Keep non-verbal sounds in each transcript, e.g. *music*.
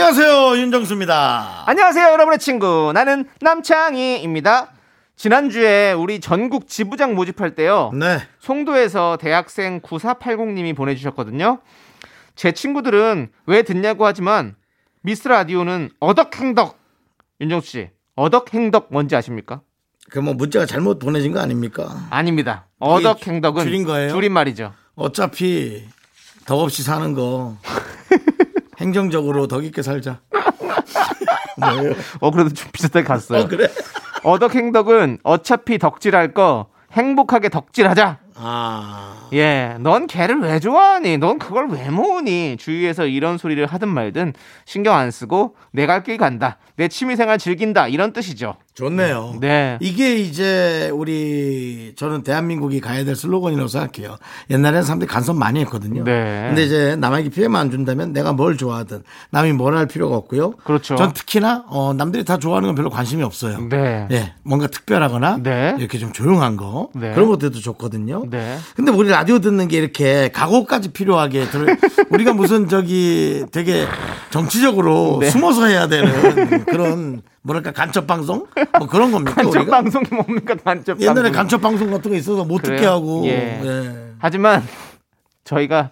안녕하세요 윤정수입니다. 안녕하세요, 여러분의 친구. 나는 남창희입니다. 지난주에 우리 전국 지부장 모집할 때요. 네. 송도에서 대학생 9480님이 보내주셨거든요. 제 친구들은 왜 듣냐고 하지만 미스 라디오는 어덕행덕. 윤정수 씨, 어덕행덕 뭔지 아십니까? 그 뭐 문자가 잘못 보내진 거 아닙니까? 아닙니다. 어덕행덕은 줄인 거예요? 줄임말이죠. 어차피 덕 없이 사는 거 *laughs* 행정적으로 덕 있게 살자. *laughs* 뭐예요? 어, 그래도 좀 비슷하게 갔어요. 어 그래? 어덕 행덕은 어차피 덕질할 거 행복하게 덕질하자. 아 예, 넌 걔를 왜 좋아하니? 넌 그걸 왜 모으니? 주위에서 이런 소리를 하든 말든 신경 안 쓰고 내갈길 간다. 내 취미생활 즐긴다. 이런 뜻이죠. 좋네요. 네. 이게 이제 우리 저는 대한민국이 가야 될 슬로건이라고 생각해요. 옛날에는 사람들이 간섭 많이 했거든요. 네. 근데 이제 남에게 피해만 안 준다면 내가 뭘 좋아하든 남이 뭘 할 필요가 없고요. 그렇죠. 전 특히나 어, 남들이 다 좋아하는 건 별로 관심이 없어요. 네. 예, 뭔가 특별하거나 네. 이렇게 좀 조용한 거 네. 그런 것들도 좋거든요. 네. 근데 우리 라디오 듣는 게 이렇게 각오까지 필요하게 들 우리가 무슨 저기 되게 정치적으로 네. 숨어서 해야 되는 그런 뭐랄까 간첩 방송 뭐 그런 겁니까 우리가? 방송이 뭡니까? 간접 옛날에 방송. 간첩 방송 같은 거 있어서 못 듣게 그래요? 하고 예. 예. 하지만 저희가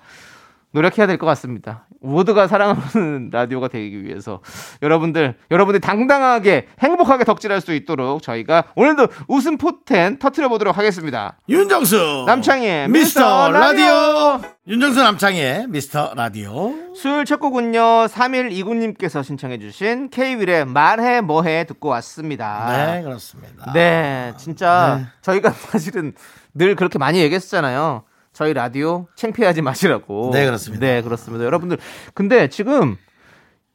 노력해야 될 것 같습니다. 모두가 사랑하는 *laughs* 라디오가 되기 위해서 여러분들 여러분들이 당당하게 행복하게 덕질할 수 있도록 저희가 오늘도 웃음 포텐 터트려 보도록 하겠습니다. 윤정수 남창희의 미스터 라디오. 라디오. 윤정수 남창희의 미스터 라디오 수요일 첫 곡은요 3129님께서 신청해주신 K-윌의 말해 뭐해 듣고 왔습니다. 네 그렇습니다. 네, 진짜 네. 저희가 *laughs* 사실은 늘 그렇게 많이 얘기했잖아요. 저희 라디오 창피하지 마시라고. 네, 그렇습니다. 네, 그렇습니다. 여러분들, 근데 지금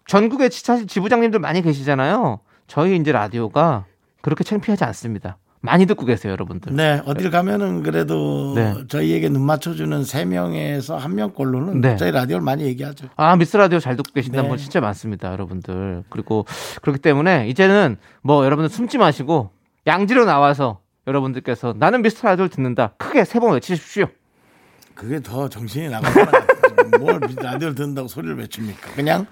전국에 지- 사실 지부장님들 많이 계시잖아요. 저희 이제 라디오가 그렇게 창피하지 않습니다. 많이 듣고 계세요, 여러분들. 네, 어딜 가면은 그래도 네. 저희에게 눈 맞춰주는 세 명에서 한 명꼴로는 네. 저희 라디오를 많이 얘기하죠. 아, 미스 라디오 잘 듣고 계신다는 네. 분 진짜 많습니다, 여러분들. 그리고 그렇기 때문에 이제는 뭐 여러분들 숨지 마시고 양지로 나와서 여러분들께서 나는 미스터 라디오를 듣는다. 크게 세 번 외치십시오. 그게 더 정신이 나가는 것 같아요. 뭘 라디오를 듣는다고 소리를 외칩니까? 그냥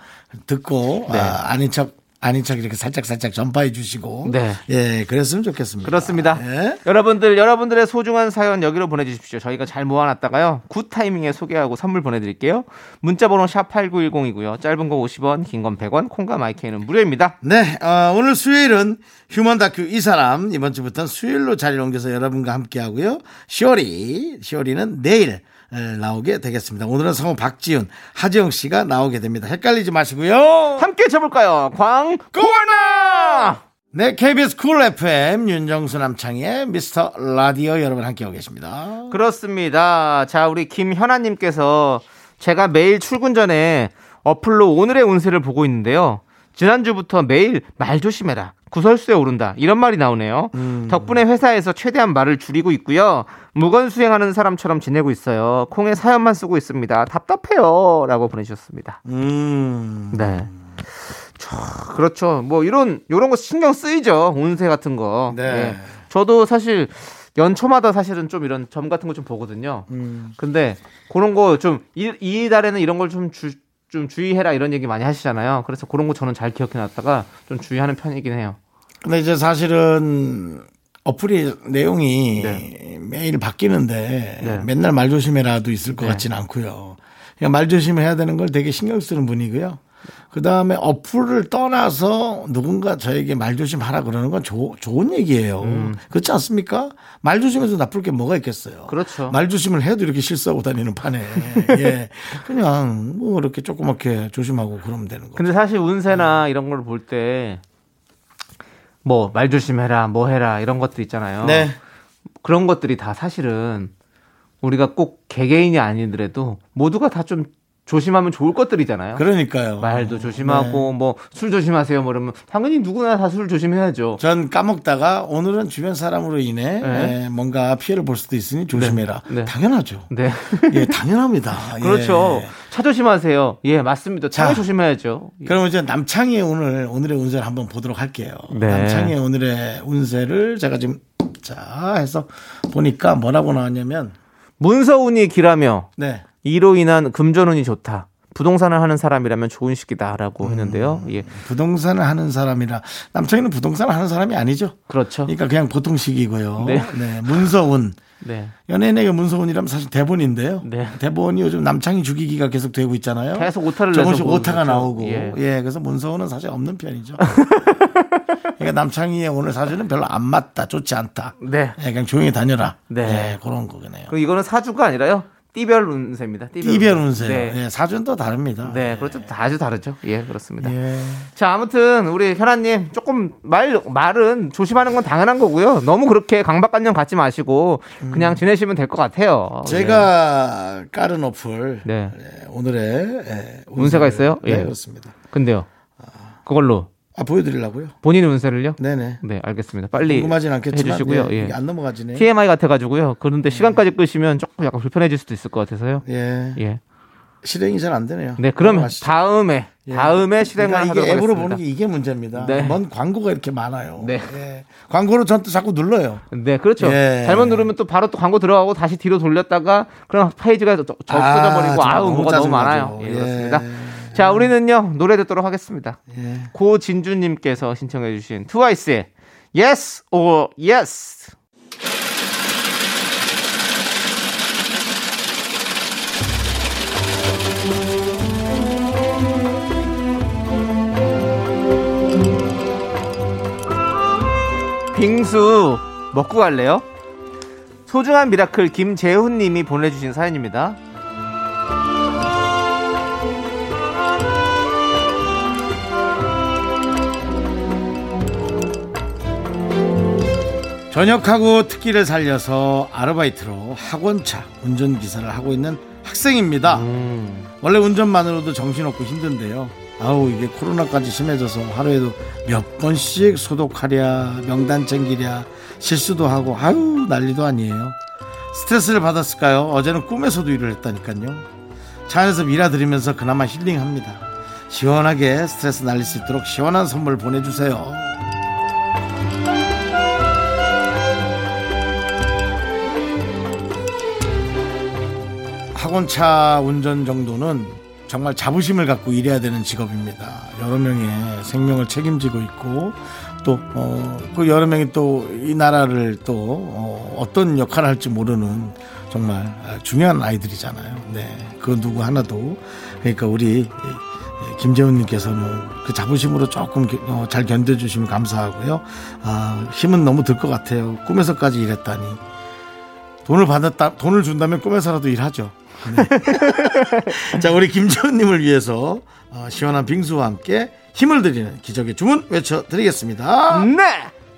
듣고 네. 아, 아닌 척 아닌 척 이렇게 살짝 살짝 전파해 주시고 네. 예 그랬으면 좋겠습니다. 그렇습니다. 예. 여러분들, 여러분들의 소중한 사연 여기로 보내주십시오. 저희가 잘 모아놨다가요. good timing에 소개하고 선물 보내드릴게요. 문자번호 샵 8910이고요. 짧은 거 50원, 긴 건 100원, 콩과 my K는 무료입니다. 네, 어, 오늘 수요일은 휴먼 다큐 이 사람 이번 주부터는 수요일로 자리를 옮겨서 여러분과 함께 하고요. 시오리, 시오리는 내일 에, 나오게 되겠습니다. 오늘은 성우 박지윤, 하지영 씨가 나오게 됩니다. 헷갈리지 마시고요. 함께 쳐볼까요? 광고나! 네, KBS Cool FM 윤정수 남창희의 미스터 라디오 여러분 함께하고 계십니다. 그렇습니다. 자, 우리 김현아님께서 제가 매일 출근 전에 어플로 오늘의 운세를 보고 있는데요. 지난주부터 매일 말 조심해라. 구설수에 오른다. 이런 말이 나오네요. 덕분에 회사에서 최대한 말을 줄이고 있고요. 무건 수행하는 사람처럼 지내고 있어요. 콩에 사연만 쓰고 있습니다. 답답해요. 라고 보내주셨습니다. 음. 네. 저, 그렇죠. 뭐 이런 요런 거 신경 쓰이죠. 운세 같은 거. 네. 예. 저도 사실 연초마다 사실은 좀 이런 점 같은 거 좀 보거든요. 음. 근데 그런 거 좀 이 달에는 이런 걸좀 주, 좀 주의해라 이런 얘기 많이 하시잖아요. 그래서 그런 거 저는 잘 기억해 놨다가 좀 주의하는 편이긴 해요. 근데 이제 사실은 어플이 내용이 네. 매일 바뀌는데 네. 맨날 말 조심해라도 있을 것 네. 같지는 않고요. 그냥 말 조심해야 되는 걸 되게 신경 쓰는 분이고요. 그 다음에 어플을 떠나서 누군가 저에게 말 조심하라 그러는 건 조- 좋은 얘기예요. 그렇지 않습니까? 말 조심해서 나쁠 게 뭐가 있겠어요. 음. 그렇죠. 말 조심을 해도 이렇게 실수하고 다니는 판에. *laughs* 예. 그냥 뭐 이렇게 조그맣게 조심하고 그러면 되는 거죠. 근데 사실 운세나 이런 걸 볼 때 뭐 말 조심해라, 뭐 해라 이런 것들 있잖아요. 네. 그런 것들이 다 사실은 우리가 꼭 개개인이 아니더라도 모두가 다 좀 조심하면 좋을 것들이잖아요. 그러니까요. 말도 조심하고 뭐술 조심하세요. 뭐 이러면 당연히 누구나 다 술 조심해야죠. 전 까먹다가 오늘은 주변 사람으로 인해 네. 에, 뭔가 피해를 볼 수도 있으니 조심해라. 네. 네. 당연하죠. 네. 예, 당연합니다. *laughs* 예. 그렇죠. 차 조심하세요. 예, 맞습니다. 차 자. 조심해야죠. 그러면 이제 남창희의 오늘 오늘의 운세를 한번 보도록 할게요. 네. 남창희의 오늘의 운세를 제가 지금 자 해서 보니까 뭐라고 나왔냐면 문서운이 길하며 네. 이로 인한 금전운이 좋다. 부동산을 하는 사람이라면 좋은 시기다라고 음. 했는데요. 예. 부동산을 하는 사람이라 남창희는 부동산을 하는 사람이 아니죠. 그렇죠. 그러니까 그냥 보통 식이고요. 네. 네. 문서운 네. 연예인에게 문서운이라면 사실 대본인데요. 네. 대본이 요즘 남창희 죽이기가 계속 되고 있잖아요. 계속 오타를 조금씩 오타가 그렇죠. 나오고 예. 예. 그래서 문서운은 사실 없는 편이죠. *laughs* 그러니까 남창희의 오늘 사주는 별로 안 맞다, 좋지 않다. 네. 예, 그냥 조용히 다녀라. 네. 예, 그런 거네요. 그리고 이거는 사주가 아니라요. 띠별 운세입니다. 띠별 운세. 네. 예, 사주는 또 다릅니다. 네, 그렇죠. 다 아주 다르죠. 예, 그렇습니다. 예. 자, 아무튼 우리 현아님 조금 말 말은 조심하는 건 당연한 거고요. 너무 그렇게 강박관념 갖지 마시고 그냥 지내시면 될 것 같아요. 음. 제가 깔은 어플 네. 예, 오늘의 예, 운세가 있어요? 네, 예. 그렇습니다. 근데요. 그걸로 아 보여드리려고요. 본인의 운세를요? 네네. 네, 알겠습니다. 빨리 궁금하진 않겠지만 해주시고요. 예, 예. 이게 안 넘어가지네. TMI 같아가지고요. 그런데 시간까지 끄시면 조금 약간 불편해질 수도 있을 것 같아서요. 예. 예. 실행이 잘 안 되네요. 네, 그러면. 다음에 예. 다음에 실행을 그러니까 하도록 이게 앱으로 하겠습니다. 보는 게 이게 문제입니다. 네. 뭔 광고가 이렇게 많아요. 네. 예. 광고를 전 또 자꾸 눌러요. 네, 그렇죠. 예. 잘못 누르면 또 바로 또 광고 들어가고 다시 뒤로 돌렸다가 그럼 페이지가 없어져 버리고 정말 아우 뭐가 너무. 많아요. 예, 예. 그렇습니다. 자, 우리는요 노래 듣도록 하겠습니다. 예. 고진주님께서 신청해주신 트와이스의 Yes or Yes. 빙수 먹고 갈래요? 소중한 miracle 김재훈님이 보내주신 사연입니다. 전역하고 특기를 살려서 아르바이트로 학원차 운전기사를 하고 있는 학생입니다. 음, 원래 운전만으로도 정신없고 힘든데요. 아우 이게 코로나까지 심해져서 하루에도 몇 번씩 소독하랴 명단 챙기랴 실수도 하고 아유 난리도 아니에요. 스트레스를 받았을까요? 어제는 꿈에서도 일을 했다니까요. 차 안에서 들으면서 그나마 힐링합니다. 시원하게 스트레스 날릴 수 있도록 시원한 선물 보내주세요. 학원차 운전 정도는 정말 자부심을 갖고 일해야 되는 직업입니다. 여러 명의 생명을 책임지고 있고 또그 여러 명이 또 이 나라를 또 어, 떤 역할을 할지 모르는 정말 중요한 아이들이잖아요. 네, 그 누구 하나도 그러니까 우리 김재훈님께서는 그 자부심으로 조금 어, 잘 견뎌주시면 감사하고요. 아, 힘은 너무 들 것 같아요. 꿈에서까지 일했다니. 돈을 받았다, 돈을 준다면 꿈에서라도 일하죠. 네. 자, 우리 김재훈님을 위해서 어, 시원한 빙수와 함께 힘을 드리는 기적의 주문 외쳐드리겠습니다. 네!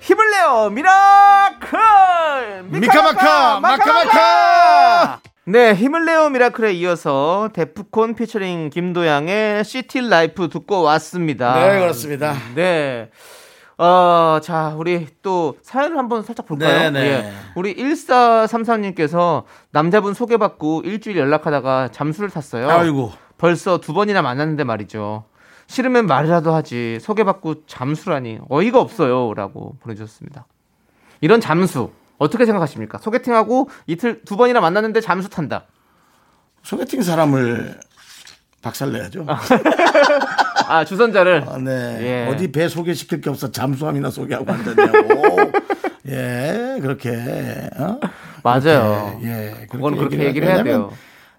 힘을 내요! miracle! 미카마카! 마카마카! 네, 힘을 내요 miracle에 이어서 데프콘 featuring 김도향의 City Life 듣고 왔습니다. 네, 그렇습니다. 네. 어, 자, 우리 또 사연을 한번 살짝 볼까요? 네, 네. 예. 우리 1433님께서 남자분 소개받고 일주일 연락하다가 잠수를 탔어요. 아이고. 벌써 두 번이나 만났는데 말이죠. 싫으면 말이라도 하지. 소개받고 잠수라니. 어이가 없어요. 라고 보내주셨습니다. 이런 잠수. 어떻게 생각하십니까? 소개팅하고 이틀 두 번이나 만났는데 잠수 탄다. 소개팅 사람을 박살내야죠. *laughs* 아, 주선자를. 아, 네. 예. 어디 배 소개시킬 게 없어 잠수함이나 소개하고 앉았냐고. *laughs* 예, 그렇게. 어? 맞아요. 그렇게, 예. 그건 그렇게 얘기를 얘기를 해야 돼요.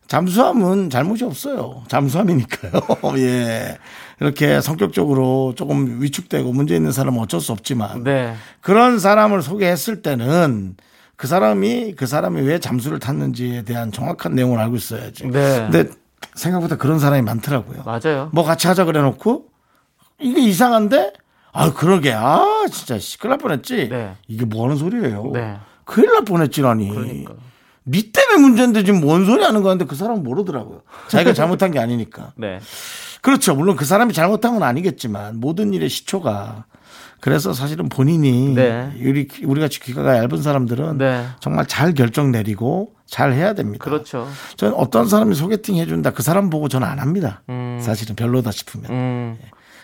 잠수함은 잘못이 없어요. 잠수함이니까요. *laughs* 예. 이렇게 성격적으로 조금 위축되고 문제 있는 사람은 어쩔 수 없지만 네. 그런 사람을 소개했을 때는 그 사람이 그 사람이 왜 잠수를 탔는지에 대한 정확한 내용을 알고 있어야지. 네. 근데 생각보다 그런 사람이 많더라고요. 맞아요. 뭐 같이 하자 그래 놓고 이게 이상한데 아 그러게 아 진짜 시끌날 뻔했지 네. 이게 뭐 하는 소리예요 네. 큰일 날 뻔했지라니 그러니까. 미 때문에 문제인데 지금 뭔 소리 하는 거는데 그 사람은 모르더라고요. 자기가 *laughs* 잘못한 게 아니니까. 네. 그렇죠. 물론 그 사람이 잘못한 건 아니겠지만 모든 일의 시초가 그래서 사실은 본인이 네. 우리 우리 같이 귀가 얇은 사람들은 네. 정말 잘 결정 내리고 잘 해야 됩니다. 그렇죠. 저는 어떤 사람이 소개팅 해준다 그 사람 보고 저는 안 합니다. 사실은 별로다 싶으면 음.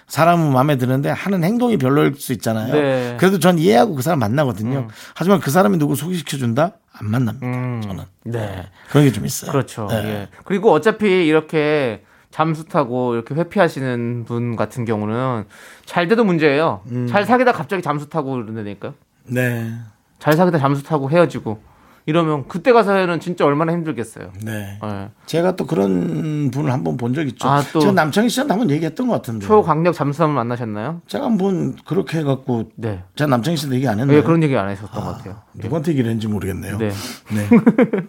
사람은 마음에 드는데 하는 행동이 별로일 수 있잖아요. 네. 그래도 전 이해하고 그 사람 만나거든요. 하지만 그 사람이 누구 소개시켜준다 안 만납니다. 음. 저는 네. 그런 게 좀 있어요. 그렇죠. 네. 예. 그리고 어차피 이렇게 잠수 타고 이렇게 회피하시는 분 같은 경우는 잘 돼도 문제예요. 음. 잘 사귀다 갑자기 잠수 타고 그런다니까요. 네, 잘 사귀다 잠수 타고 헤어지고 이러면 그때 가서는 진짜 얼마나 힘들겠어요. 네. 예. 제가 또 그런 분을 한번 본 적 있죠. 아, 또- 제가 남창희 씨한테 한번 얘기했던 것 같은데. 초강력 잠수함을 만나셨나요? 제가 한번 그렇게 해갖고 네. 제가 남창희 씨한테 얘기 안 했나요? 예, 그런 얘기 안 하셨던 것 같아요. 누구한테 얘기를 했는지 모르겠네요. 네. 네.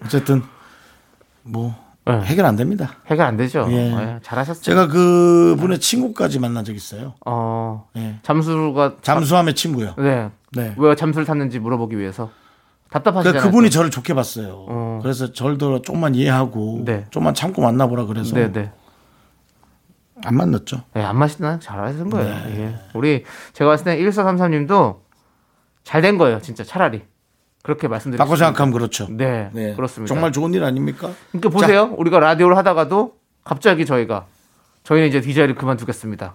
어쨌든 뭐 네. 해결 안 됩니다. 해결 안 되죠. 예. 예, 잘하셨어요. 제가 그 분의 친구까지 만난 적 있어요. 어, 예. 잠수가 잠수함의 친구요. 네. 네. 왜 잠수를 탔는지 물어보기 위해서 답답하시잖아요. 그러니까 그분이 또. 저를 좋게 봤어요. 어. 그래서 저를 조금만 이해하고 네. 좀만 참고 만나보라 그래서 네, 네. 안 만났죠. 네, 안 마시나 잘하신 거예요. 네. 예. 우리 제가 봤을 때 1433님도 잘 된 거예요, 진짜 차라리. 그렇게 말씀드리고 바꿔 생각하면 그렇죠. 네, 네. 그렇습니다. 정말 좋은 일 아닙니까? 그러니까 보세요. 우리가 라디오를 하다가도 갑자기 저희가 저희는 이제 DJ를 그만두겠습니다.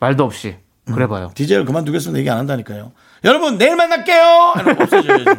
말도 없이. 음. 그래봐요. DJ를 그만두겠으면 얘기 안 한다니까요. 여러분 내일 만날게요. *laughs* 없어져야죠.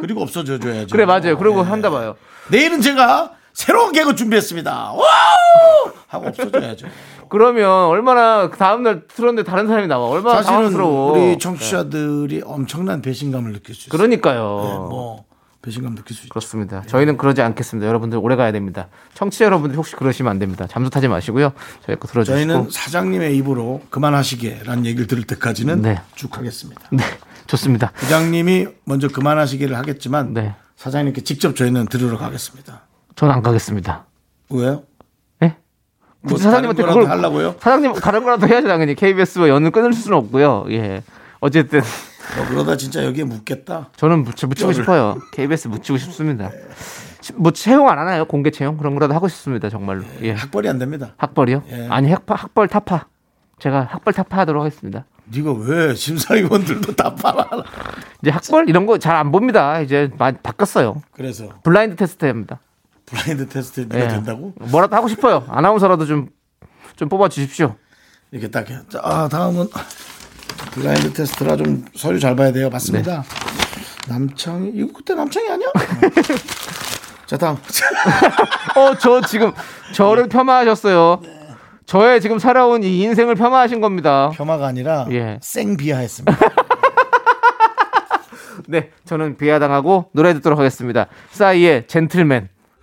그리고 없어져 줘야죠. 그래 맞아요. 그러고 네. 한다 봐요. 내일은 제가 새로운 개그 준비했습니다. wow! 하고 없어져야죠. 그러면 얼마나 그 다음날 틀었는데 다른 사람이 나와. 얼마나 사실은 당황스러워. 우리 청취자들이 엄청난 배신감을 느낄 수 있어요. 그러니까요. 뭐 배신감 느낄 수 있죠. 그렇습니다. 저희는 그러지 않겠습니다. 여러분들 오래 가야 됩니다. 청취자 여러분들 혹시 그러시면 안 됩니다. 잠수 타지 마시고요. 저희 거 들어주시고. 저희는 사장님의 입으로 그만하시게라는 얘기를 들을 때까지는 네. 쭉 하겠습니다. 네, 좋습니다. 부장님이 먼저 그만하시기를 하겠지만 네. 사장님께 직접 저희는 들으러 가겠습니다. 저는 안 가겠습니다. 왜요? 예? 뭐 굳이 사장님한테 그걸 하려고요? 사장님 다른 거라도 해야죠 당연히 KBS와 연을 끊을 수는 없고요. 예. 어쨌든 너 그러다 진짜 여기에 묻겠다. 저는 묻히, 묻히고 싶어요. KBS 묻히고 싶습니다. 뭐 채용 안 하나요? 공개 채용 그런 거라도 하고 싶습니다. 정말로. 예. 학벌이 안 됩니다. 학벌이요? 예. 아니 학벌, 학벌 타파. 제가 학벌 타파하도록 하겠습니다. 네가 왜 심사위원들도 다 팔아? 이제 학벌 이런 거 잘 안 봅니다. 이제 많이 바꿨어요. 그래서 블라인드 테스트 합니다. 블라인드 테스트 네가 예. 된다고? 뭐라도 하고 싶어요. 아나운서라도 좀, 좀 뽑아 주십시오. 이렇게 딱 해. 자, 아, 다음은 블라인드 테스트라 좀 서류 잘 봐야 돼요. 맞습니다. 네. 남창이 이거 그때 남창이 아니야? *laughs* 자, 다음. *laughs* 어, 저 지금 저를 폄하하셨어요. 저의 지금 살아온 이 인생을 폄하하신 겁니다. 폄하가 아니라 예. 생비하했습니다. *laughs* 네, 저는 비하당하고 노래 듣도록 하겠습니다. 싸이의 젠틀맨.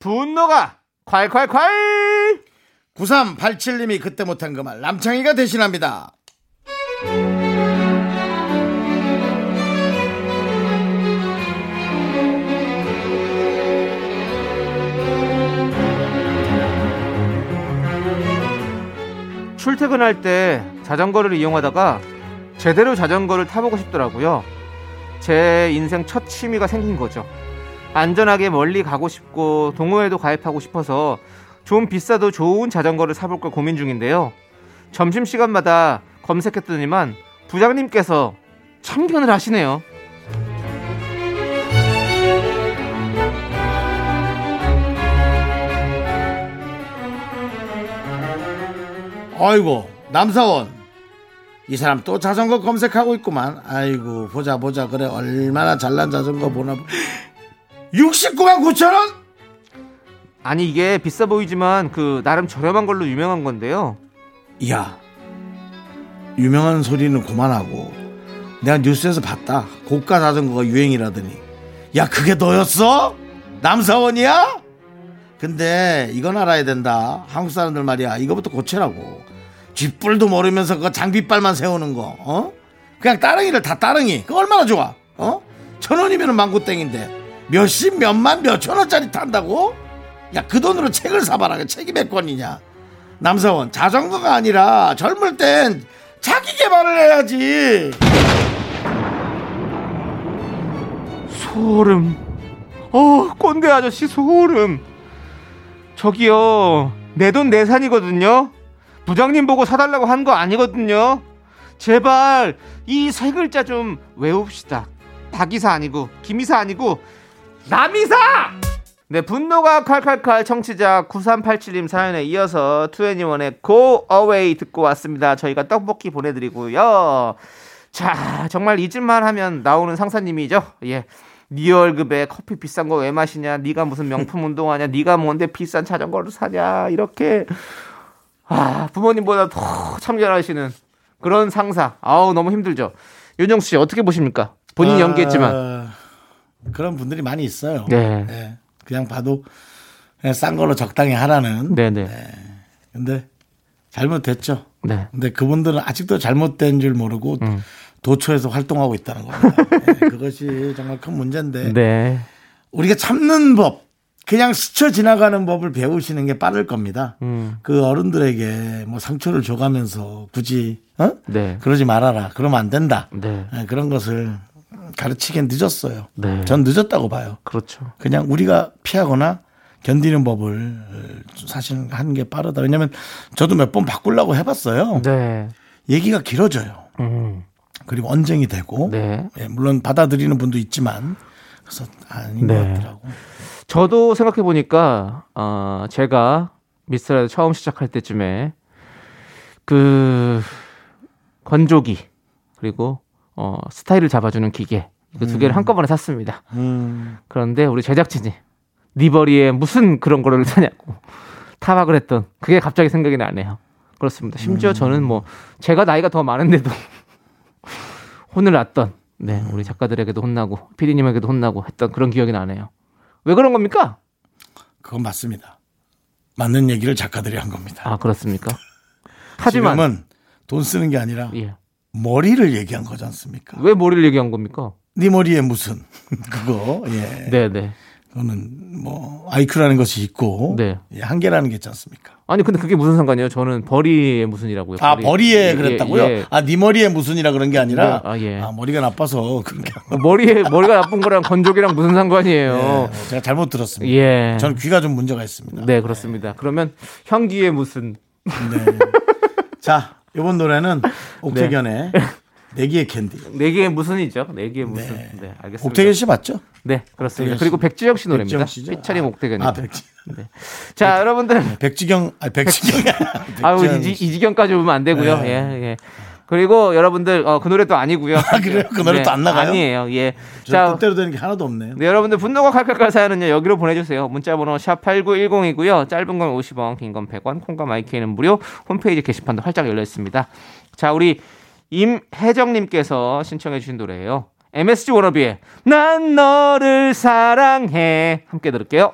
분노가 콸콸콸! 9387님이 그때 못한 그 말 남창희가 대신합니다. 출퇴근할 때 자전거를 이용하다가 제대로 자전거를 타보고 싶더라고요. 제 인생 첫 취미가 생긴 거죠. 안전하게 멀리 가고 싶고 동호회도 가입하고 싶어서 좀 비싸도 좋은 자전거를 사볼 걸 고민 중인데요. 점심시간마다 검색했더니만 부장님께서 참견을 하시네요. 아이고 남사원 이 사람 또 자전거 검색하고 있구만. 아이고 보자 보자 그래 얼마나 잘난 자전거 보나. 69만 9천 원? 아니 이게 비싸 보이지만 그 나름 저렴한 걸로 유명한 건데요. 야 유명한 소리는 그만하고 내가 뉴스에서 봤다. 고가 자전거가 유행이라더니 야 그게 너였어? 남사원이야? 근데 이건 알아야 된다. 한국 사람들 말이야. 이거부터 고치라고. 쥐뿔도 모르면서 그 장비빨만 세우는 거. 어? 그냥 따릉이를 다 따릉이. 그거 얼마나 좋아? 어? 천 원이면 망구땡인데 몇십 몇만 몇천 원짜리 탄다고? 야 그 돈으로 책을 사봐라. 그 책이 몇 권이냐? 남사원 자전거가 아니라 젊을 땐 자기 개발을 해야지. 소름. 어, 꼰대 아저씨 소름. 저기요, 내 돈 내산이거든요. 부장님 보고 사달라고 한 거 아니거든요. 제발 이 세 글자 좀 외웁시다. 박이사 아니고 김이사 아니고 남이사. 네, 분노가 칼칼칼 청취자 9387님 사연에 이어서 2NE1의 Go Away 듣고 왔습니다. 저희가 떡볶이 보내드리고요. 자, 정말 잊을만 하면 나오는 상사님이죠. 예. 네 월급에 커피 비싼 거 왜 마시냐? 네가 무슨 명품 운동하냐? 네가 뭔데 비싼 자전거를 사냐? 이렇게 아, 부모님보다 더 참견하시는 그런 상사. 아우, 너무 힘들죠. 윤정수 씨 어떻게 보십니까? 본인 이 연기했지만. 아, 그런 분들이 많이 있어요. 네. 예, 그냥 봐도 그냥 싼 걸로 적당히 하라는. 네, 네. 근데 잘못됐죠. 네. 근데 그분들은 아직도 잘못된 줄 모르고 음. 도처에서 활동하고 있다는 겁니다. 예, *laughs* 그것이 정말 큰 문제인데 네. 우리가 참는 법, 그냥 스쳐 지나가는 법을 배우시는 게 빠를 겁니다. 음. 그 어른들에게 뭐 상처를 줘가면서 굳이 어? 네. 그러지 말아라. 그러면 안 된다. 네. 예, 그런 것을 가르치긴 늦었어요. 네. 전 늦었다고 봐요. 그렇죠. 그냥 우리가 피하거나 견디는 법을 사실 하는 게 빠르다. 왜냐면 저도 몇 번 바꾸려고 해봤어요. 네. 얘기가 길어져요. 음. 그리고 언쟁이 되고 네. 예, 물론 받아들이는 분도 있지만 그래서 아닌 네. 것 같더라고. 저도 생각해 보니까 어, 제가 미스터라디오 처음 시작할 때쯤에 그 건조기 그리고 어, 스타일을 잡아주는 기계 그두 개를 한꺼번에 샀습니다. 음, 그런데 우리 제작진이 니버리에 무슨 그런 거를 사냐고 *laughs* 타박을 했던 그게 갑자기 생각이 나네요. 그렇습니다. 심지어 저는 뭐 제가 나이가 더 많은데도 *laughs* 혼을 났던 네 우리 작가들에게도 혼나고 피디님에게도 혼나고 했던 그런 기억이 나네요. 왜 그런 겁니까? 그건 맞습니다. 맞는 얘기를 작가들이 한 겁니다. 아 그렇습니까? 하지만 돈 쓰는 게 아니라 예. 머리를 얘기한 거지 않습니까? 왜 머리를 얘기한 겁니까? 네 머리에 무슨 *laughs* 그거 예. 네네. 그거는 뭐 아이큐라는 것이 있고 네. 예, 한계라는 게 있지 않습니까? 아니 근데 그게 무슨 상관이에요? 저는 버리에 무슨이라고요. 아 버리. 머리에 예, 그랬다고요? 예, 예. 아네 머리에 무슨이라 그런 게 아니라 네, 아, 예. 머리가 나빠서 그런 게 머리에 머리가 나쁜 거랑 건조기랑 무슨 상관이에요? 예, 제가 잘못 들었습니다. 예. 저는 귀가 좀 문제가 있습니다. 네, 그렇습니다. 그러면 향기에 무슨 네. 자, 이번 노래는 *laughs* 옥태견의 내 귀에 캔디. 네 개의 무슨이죠? 네 개의 무슨. 네. 네, 알겠습니다. 옥택연 씨 맞죠? 네, 그렇습니다. 옥택연 씨. 그리고 백지영 씨 노래입니다. 피처링 아, 옥택연이죠. 아, 백지, 자, 여러분들 백지경, 아, 백지경. *laughs* 아우 백지영 이, 씨. 이 지경까지 오면 안 되고요. 네. 예, 예. 그리고 여러분들 어, 그 노래도 아니고요. 아, 그래요? 그 노래 또안 나가요? 아니에요. 예. 저 자, 뜻대로 되는 게 하나도 없네요. 네, 여러분들 분노가 칼칼칼 사연은요 여기로 보내 주세요 문자 번호 샵 8910이고요 짧은 건 50원 긴 건 100원 콩과 my K는 무료 홈페이지 게시판도 활짝 열려 있습니다 자 우리 임혜정 님께서 신청해 주신 노래예요 MSG 워너비의 난 너를 사랑해 함께 들을게요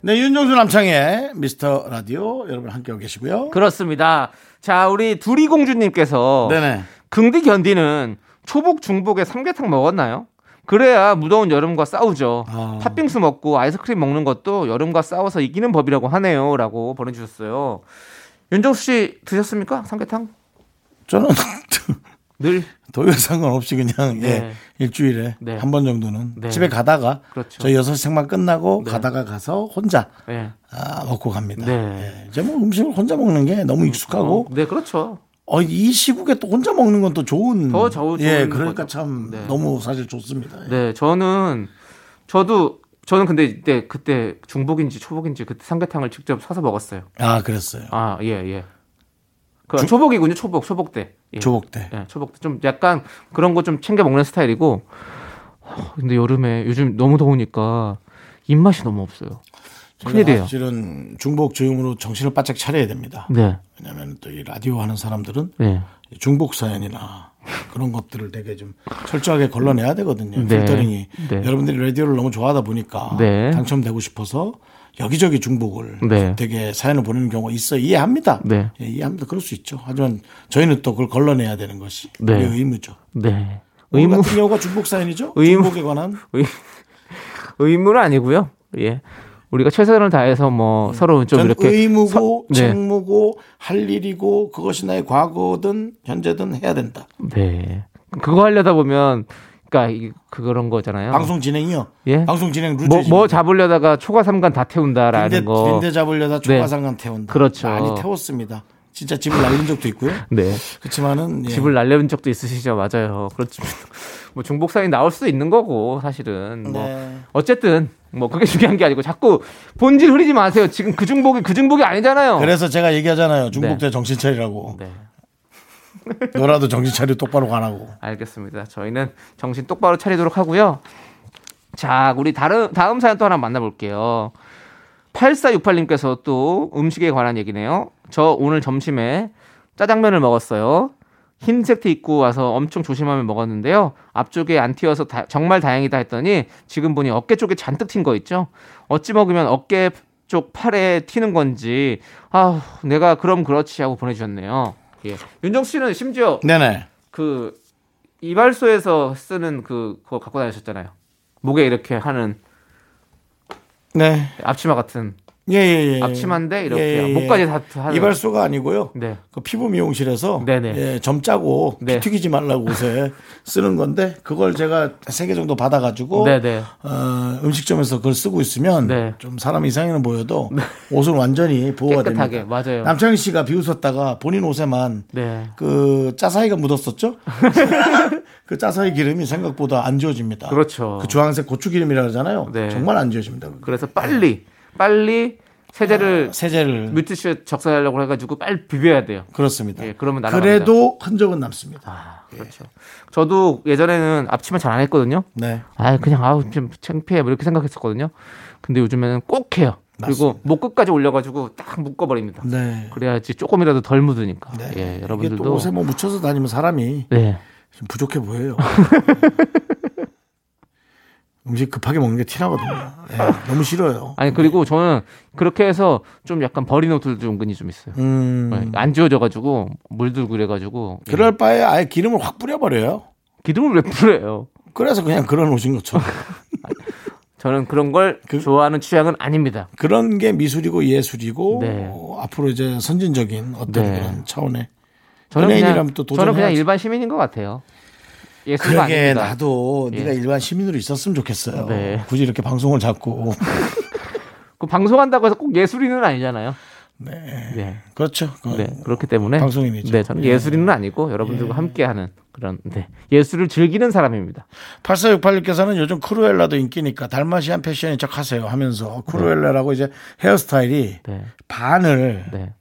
네, 윤정수 남창의 미스터 라디오 여러분 함께하고 계시고요. 그렇습니다 자 우리 두리공주님께서 네네. 긍디 견디는 초복 중복에 삼계탕 먹었나요? 그래야 무더운 여름과 싸우죠. 아. 팥빙수 먹고 아이스크림 먹는 것도 여름과 싸워서 이기는 법이라고 하네요라고 보내 주셨어요. 윤정수 씨 드셨습니까? 삼계탕? 저는 *laughs* 늘 도요 상관없이 그냥 네. 예, 일주일에 네. 한번 정도는 네. 집에 가다가 그렇죠. 저희 여섯 생만 끝나고 네. 가다가 가서 혼자 예. 아, 먹고 갑니다. 네. 예. 이제 뭐 음식을 혼자 먹는 게 너무 익숙하고 네 그렇죠. 어, 이 시국에 또 혼자 먹는 건 또 좋은 더 좋은- 예, 그러니까 거죠. 참 네. 너무 사실 좋습니다. 예. 네 저는 저도 저는 근데 이때 그때 중복인지 초복인지 그때 삼계탕을 직접 사서 먹었어요. 아, 그랬어요. 아 예 예. 그 초복이군요 초복 초복 때. 예. 조복 때. 예, 초복 때좀 약간 그런 거 좀 챙겨 먹는 스타일이고. 어, 근데 여름에 요즘 너무 더우니까 입맛이 너무 없어요. 큰일이에요. 사실은 중복 조용으로 정신을 바짝 차려야 됩니다. 네. 왜냐하면 또 이 라디오 하는 사람들은 네. 중복 사연이나 그런 것들을 되게 좀 철저하게 걸러내야 되거든요. 네. 필터링이 네. 여러분들이 라디오를 너무 좋아하다 보니까 네. 당첨되고 싶어서 여기저기 중복을 네. 되게 사연을 보내는 경우가 있어 이해합니다. 네. 예, 이해합니다. 그럴 수 있죠. 하지만 저희는 또 그걸 걸러내야 되는 것이 네. 의무죠. 네. 의무 같은 경우가 중복 사연이죠. *laughs* 의무. 중복에 관한 의, 의무는 아니고요. 예. 우리가 최선을 다해서 뭐 서로 좀전 이렇게 의무고 서- 네. 책무고 할 일이고 그것이 나의 과거든 현재든 해야 된다. 네. 그거 하려다 보면 그러니까 이- 그런 거잖아요. 방송 진행이요. 예? 방송 진행 루트 뭐, 뭐 잡으려다가 초과 삼간 다 태운다라는 빈대, 거. 빈대 잡으려다 네. 초과상관 태운다. 그렇죠. 많이 태웠습니다. 진짜 집을 날린 적도 있고요. 네. 그렇지만은 예. 집을 날려본 적도 있으시죠. 맞아요. 그렇지. *laughs* 뭐 중복 사연이 나올 수도 있는 거고 사실은 뭐 네. 어쨌든 뭐 그게 중요한 게 아니고 자꾸 본질 흐리지 마세요. 지금 그 중복이 그 중복이 아니잖아요. 그래서 제가 얘기하잖아요. 중복 네. 때 정신 차리라고. 네. 너라도 정신 차려 똑바로 가라고. 알겠습니다. 저희는 정신 똑바로 차리도록 하고요. 자, 우리 다른 다음 사연 또 하나 만나볼게요. 8468님께서 또 음식에 관한 얘기네요. 저 오늘 점심에 짜장면을 먹었어요. 흰색 티 입고 와서 엄청 조심하며 먹었는데요. 앞쪽에 안 튀어서 다- 정말 다행이다 했더니 지금 보니 어깨 쪽에 잔뜩 튄 거 있죠. 어찌 먹으면 어깨 쪽 팔에 튀는 건지 아 내가 그럼 그렇지 하고 보내주셨네요. 예. 윤정 씨는 심지어 네네. 그 이발소에서 쓰는 그 그거 갖고 다니셨잖아요. 목에 이렇게 하는 네. 앞치마 같은 예, 예, 예. 앞치마인데 이렇게 예, 예, 예. 목까지 다 하는 이발소가 아니고요. 네. 그 피부 미용실에서 네네. 예, 점 짜고 네. 피 튀기지 말라고 옷에 쓰는 건데 그걸 제가 세 개 정도 받아 가지고 네네. 어, 음식점에서 그걸 쓰고 있으면 네. 좀 사람 이상해 보여도 옷은 완전히 보호가 깨끗하게 됩니다. 맞아요. 남창희 씨가 비웃었다가 본인 옷에만 네. 그 짜사이가 묻었었죠? *laughs* 그 짜사이 기름이 생각보다 안 지워집니다. 그렇죠. 그 주황색 고추 기름이라 그러잖아요. 네. 정말 안 지워집니다. 그래서 빨리 빨리 세제를 세제를 물티슈에 적셔하려고 해가지고 빨리 비벼야 돼요. 그렇습니다. 예, 그러면 날아갑니다. 그래도 흔적은 남습니다. 아, 그렇죠. 저도 예전에는 앞치마 잘 안 했거든요. 네. 아, 그냥 아우 좀 창피해 뭐 이렇게 생각했었거든요. 근데 요즘에는 꼭 해요. 그리고 목 끝까지 올려가지고 딱 묶어버립니다. 네. 그래야지 조금이라도 덜 묻으니까. 네. 예, 여러분들도 옷에 뭐 묻혀서 다니면 사람이 네. 좀 부족해 보여요. *laughs* 음식 급하게 먹는 게 티나거든요. 예, 너무 싫어요. 아니 그리고 저는 그렇게 해서 좀 약간 버린 옷들도 은근히 좀 있어요. 음, 네, 안 지워져가지고 물들고 그래가지고 예. 그럴 바에 아예 기름을 확 뿌려버려요. 기름을 왜 뿌려요? 그래서 그냥 그런 옷인 것처럼. *laughs* 저는 그런 걸 그- 좋아하는 취향은 아닙니다. 그런 게 미술이고 예술이고 네. 어, 앞으로 이제 선진적인 어떤 네. 그런 차원의 저는 연예인이라면 그냥 또 저는 그냥. 일반 시민인 것 같아요. 예술가 그러게 아닙니다. 나도 예. 네가 일반 시민으로 있었으면 좋겠어요. 네. 굳이 이렇게 방송을 잡고 *laughs* 그 방송한다고 해서 꼭 예술인은 아니잖아요. 네. 네. 그렇죠. 그 네, 그렇기 때문에 방송인이죠. 네, 저는 예. 예술인은 아니고 여러분들과 함께하는 그런 네, 예술을 즐기는 사람입니다. 8468님께서는 요즘 크루엘라도 인기니까 달마시안 패션인 척 하세요 하면서 크루엘라라고 이제 헤어스타일이 네, 반을 네,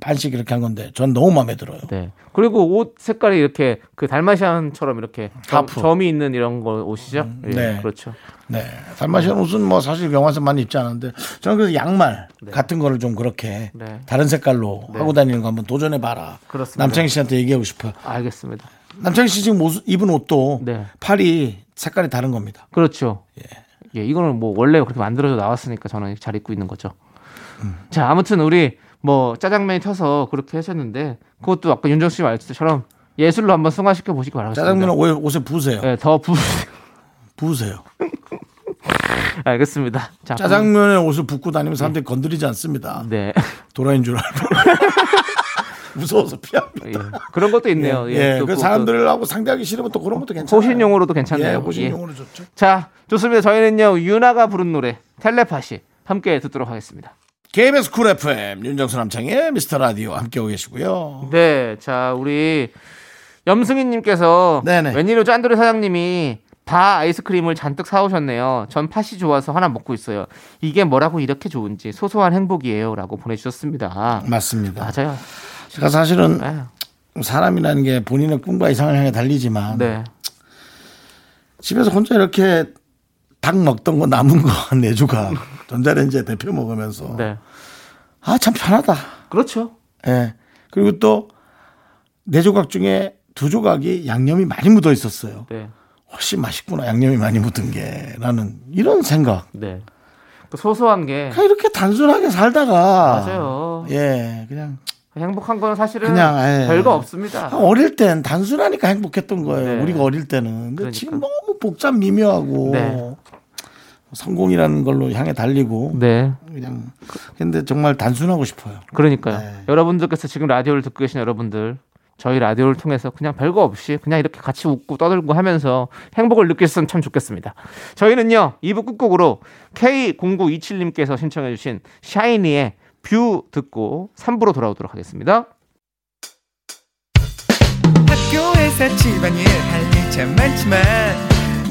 반씩 이렇게 한 건데 전 너무 마음에 들어요. 네. 그리고 옷 색깔이 이렇게 그 달마시안처럼 이렇게 점, 하프. 점 이 있는 이런 거 옷이죠. 예, 네. 그렇죠. 네. 달마시안 옷은 뭐 사실 영화에서 많이 입지 않았는데 저는 그래서 양말 같은 거를 좀 그렇게 네. 다른 색깔로 하고 다니는 거 한번 도전해 봐라. 그렇습니다. 남창희 씨한테 얘기하고 싶어요. 알겠습니다. 남창희 씨 지금 옷, 입은 옷도 네. 팔이 색깔이 다른 겁니다. 그렇죠. 예. 이거는 뭐 원래 그렇게 만들어져 나왔으니까 저는 잘 입고 있는 거죠. 음. 자, 아무튼 우리 뭐 짜장면이 터서 그렇게 하셨는데 그것도 아까 윤정 씨 말씀처럼 예술로 한번 승화시켜 보시기 바라겠습니다. 짜장면은 옷에, 부으세요. 네, 더 부. 부으세요. *laughs* 알겠습니다. 자, 짜장면에 옷을 붓고 다니면 사람들이 건드리지 않습니다. 네. 도라인 줄 알고. *laughs* 무서워서 피합니다. 예. 그런 것도 있네요. 예, 또그 그- 사람들하고 상대하기 싫으면 또 그런 것도 그 괜찮아요. 호신용으로도 예, 괜찮네요. 호신용으로 좋죠. 자, 좋습니다. 저희는요 유나가 부른 노래 텔레파시 함께 듣도록 하겠습니다. KBS Cool FM 윤정수 남창희의 미스터 라디오 함께하고 계시고요. 네, 자 우리 염승희님께서 네네. 웬일로 짠돌이 사장님이 바 아이스크림을 잔뜩 사오셨네요. 전 팥이 좋아서 하나 먹고 있어요. 이게 뭐라고 이렇게 좋은지 소소한 행복이에요라고 보내주셨습니다. 맞습니다. 맞아요. 제가 사실은 네. 사람이라는 게 본인의 꿈과 이상을 향해 달리지만 네. 집에서 혼자 이렇게 닭 먹던 거 남은 거 *laughs* 네 조각 전자레인지에 데펴 먹으면서 네. 아 참 편하다. 그렇죠. 예. 그리고 또 네 조각 중에 두 조각이 양념이 많이 묻어 있었어요. 네. 훨씬 맛있구나 양념이 많이 묻은 게라는 이런 생각. 네. 그 소소한 게 그냥 이렇게 단순하게 살다가 맞아요. 예, 그냥 행복한 건 사실은 그냥, 예. 별거 없습니다. 어릴 땐 단순하니까 행복했던 거예요. 네. 우리가 어릴 때는. 근데 그러니까. 지금 너무 복잡 미묘하고 네. 성공이라는 걸로 향해 달리고 네. 그냥 근데 정말 단순하고 싶어요. 그러니까요. 네. 여러분들께서 지금 라디오를 듣고 계신 여러분들, 저희 라디오를 통해서 그냥 별거 없이 그냥 이렇게 같이 웃고 떠들고 하면서 행복을 느꼈으면 참 좋겠습니다. 저희는요, 2부 끝곡으로 K0927님께서 신청해 주신 샤이니의 View 듣고 3부로 돌아오도록 하겠습니다. 학교에서 집안일 할일참 많지만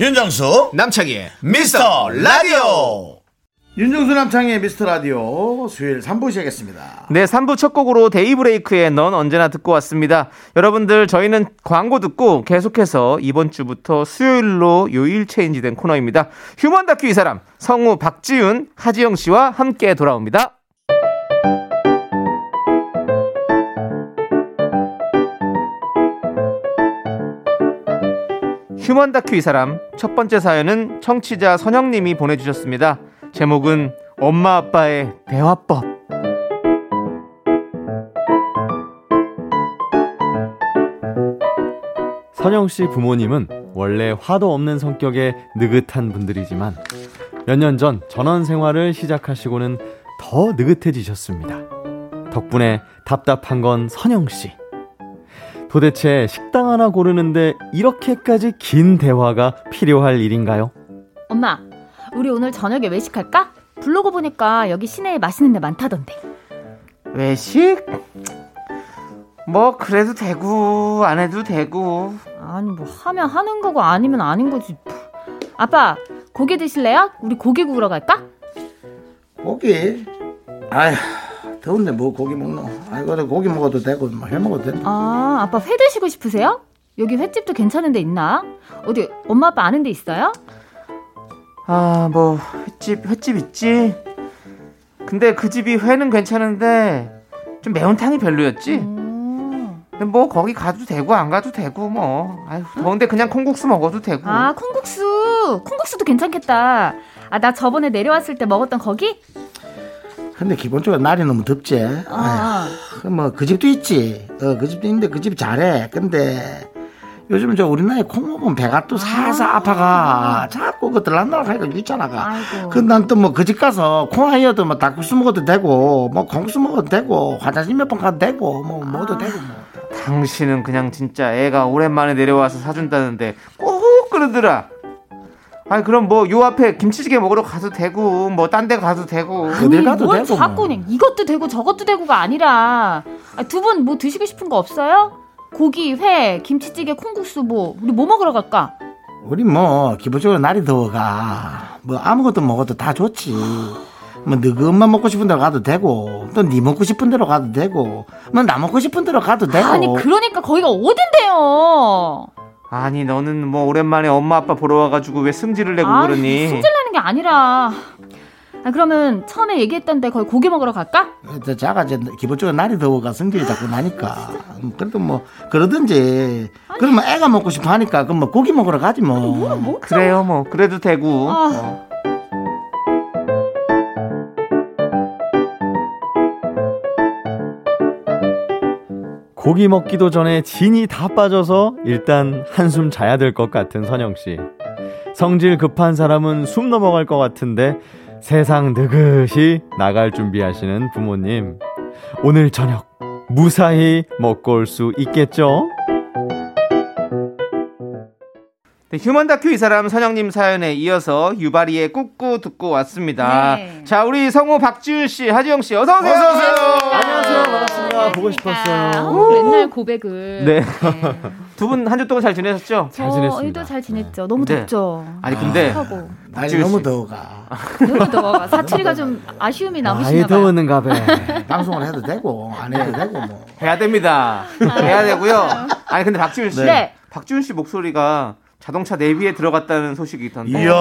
윤정수 남창희의 미스터 라디오. 윤정수 남창희의 미스터 라디오 수요일 3부 시작했습니다. 네, 3부 첫 곡으로 데이브레이크의 넌 언제나 듣고 왔습니다. 여러분들, 저희는 광고 듣고 계속해서 이번 주부터 수요일로 요일 change된 코너입니다. 휴먼 다큐 이 사람, 성우 박지윤, 하지영 씨와 함께 돌아옵니다. 휴먼 다큐 이 사람 첫 번째 사연은 청취자 선영님이 보내주셨습니다. 제목은 엄마 아빠의 대화법. 선영 씨 부모님은 원래 화도 없는 성격의 느긋한 분들이지만 몇 년 전 전원 생활을 시작하시고는 더 느긋해지셨습니다. 덕분에 답답한 건 선영 씨. 도대체 식당 하나 고르는데 이렇게까지 긴 대화가 필요할 일인가요? 엄마, 우리 오늘 저녁에 외식할까? 블로그 보니까 여기 시내에 맛있는 데 많다던데. 외식? 뭐 그래도 되고 안 해도 되고 아니 뭐 하면 하는 거고 아니면 아닌 거지. 아빠, 고기 드실래요? 우리 고기 구우러 갈까? 고기. 아휴 더운데 뭐 고기 먹노. 아이고 고기 먹어도 되고 뭐해 먹어도 된다. 아, 아빠 회 드시고 싶으세요? 여기 횟집도 괜찮은 데 있나? 어디 엄마 아빠 아는 데 있어요? 아 뭐 횟집 횟집 있지 근데 그 집이 회는 괜찮은데 좀 매운탕이 별로였지 음. 근데 뭐 거기 가도 되고 안 가도 되고 뭐 아유 더운데 그냥 콩국수 먹어도 되고 아, 콩국수. 콩국수도 괜찮겠다. 아, 나 저번에 내려왔을 때 먹었던 거기? 근데 기본적으로 날이 너무 덥지. 아. 뭐그 집도 있지. 어, 그 집도 있는데 그 집이 잘해. 근데 요즘 저 우리 나이 콩 먹으면 배가 또 살살 아 파가 자꾸 그 들락날락 하니까 있잖아가. 아이고. 그난 또 뭐 그 집 가서 콩 아니어도 뭐 닭국수 먹어도 되고 뭐 콩국수 먹어도 되고 화장실 몇 번 가도 되고 뭐 먹어도 되고 뭐. 당신은 그냥 진짜 애가 오랜만에 내려와서 사준다는데 꼭 그러더라 아니 그럼 뭐 요 앞에 김치찌개 먹으러 가도 되고 뭐 딴 데 가도 되고 어딜 가도 뭘 되고 자꾸 뭐. 그냥 이것도 되고 저것도 되고가 아니라 두분 뭐 드시고 싶은 거 없어요? 고기, 회, 김치찌개, 콩국수 뭐 우리 뭐 먹으러 갈까? 우리 뭐 기본적으로 날이 더워가 뭐 아무것도 먹어도 다 좋지. 뭐 너그 엄마 먹고 싶은 데로 가도 되고 또 네 먹고 싶은 데로 가도 되고 뭐 나 먹고 싶은 데로 가도 되고 아니 그러니까 거기가 어딘데요? 아니 너는 뭐 오랜만에 엄마 아빠 보러 와가지고 왜 승질을 내고 아니, 그러니? 승질나는 게 아니라. 아, 그러면 처음에 얘기했던 데 거기 고기 먹으러 갈까? 저 자가 이제 기본적으로 날이 더워가 성질이 자꾸 나니까. 음, 그래도 뭐 그러든지. 그러면 애가 먹고 싶어 하니까 그럼 뭐 고기 먹으러 가지 뭐. 그래요 뭐. 그래도 되고. 아. 어. 고기 먹기도 전에 진이 다 빠져서 일단 한숨 자야 될 것 같은 선영 씨. 성질 급한 사람은 숨 넘어갈 것 같은데 세상 느긋이 나갈 준비하시는 부모님. 오늘 저녁 무사히 먹고 올 수 있겠죠? 네, 휴먼 다큐 이 사람 선영님 사연에 이어서 유바리의 꾹꾹 듣고 왔습니다. 네. 자, 우리 성우 박지윤 씨, 하지영 씨, 어서 오세요. 어서 오세요. 안녕하세요. 반갑습니다. 보고 싶었어요. 어, 맨날 고백을. 네. *laughs* 두분 한 주 동안 잘 지내셨죠? 잘 지냈습니다. 저희도 잘 지냈죠. 너무 네. 덥죠. 아니 근데 날이 박지윤 너무 씨. 더워가. *laughs* 너무 더워. 사투리가 좀 아쉬움이 많이 남으시나 봐요. 더웠는가 봐. *laughs* 방송을 해도 되고 안 해도 되고 뭐. 해야 됩니다. 해야 되고요. 아니 근데 박지윤 씨, 네. 박지윤 씨 목소리가 자동차 내비에 들어갔다는 소식이 있던데. 이야,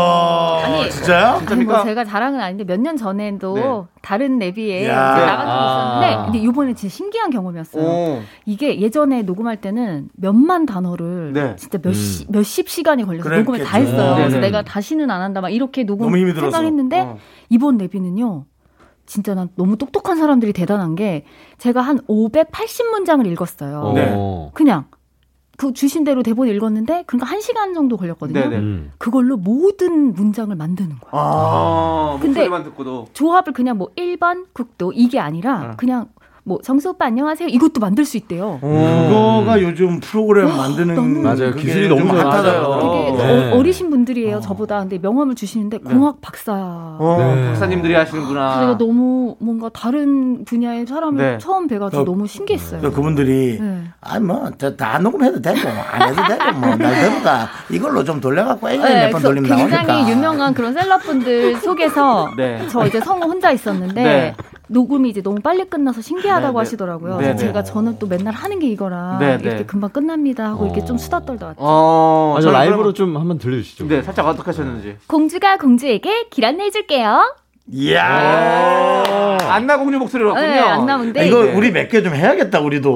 아니, 진짜요? 아니 뭐 진짜입니까? 제가 자랑은 아닌데 몇 년 전에도 네. 다른 내비에. 나간 적이 아. 근데 이번에 진짜 신기한 경험이었어요. 오. 이게 예전에 녹음할 때는 몇만 단어를 네. 진짜 몇 시, 몇십 시간이 걸려서 그랬겠죠. 녹음을 다 했어요. 그래서 네네. 내가 다시는 안 한다 막 이렇게 녹음. 생각했는데 어. 이번 내비는요. 진짜 난 너무 똑똑한 사람들이 대단한 게 제가 한 580문장을 읽었어요. 네. 어. 그냥 그 주신 대로 대본 읽었는데 그러니까 한 시간 정도 걸렸거든요. 네네. 음. 그걸로 모든 문장을 만드는 거야. 아, 근데-. 조합을 그냥 뭐 1번 국도 이게 아니라 어. 그냥 뭐 정수 오빠 안녕하세요 이것도 만들 수 있대요. 그거가 요즘 프로그램 만드는 너무- 맞아요. 기술이 좀 너무 많다더라고요. 좋아요. 되게 네. 어, 어리신 분들이에요 저보다 근데 명함을 주시는데 공학 박사. 어, 네. 박사님들이 하시는구나. 제가 너무 뭔가 다른 분야의 사람을 네. 처음 뵈가지고 어, 너무 신기했어요. 또 그분들이 네. 아니 뭐다 녹음해도 되고 안 해도 되고 뭐날 되니까 이걸로 좀 돌려갖고 애기 네, 몇번 그래서 돌리면 굉장히 나오니까 유명한 그런 셀럽분들 속에서 네. 저 이제 성우 혼자 있었는데 네. 녹음이 이제 너무 빨리 끝나서 신기하다고 네, 네. 하시더라고요. 네, 그래서 네. 제가 저는 또 맨날 하는 게 이거라 네, 이렇게 네. 금방 끝납니다 하고 이렇게 어. 좀 수다 떨다 왔죠. 어, 저는 라이브로 그러면- 좀 한번 들려주시죠. 네, 살짝 어떻게 하셨는지. 공주가 공주에게 길 안내해줄게요. 이야 안나 공주 목소리로 왔군요. 네, 안 나오는데 이거 네. 우리 몇 개 좀 해야겠다 우리도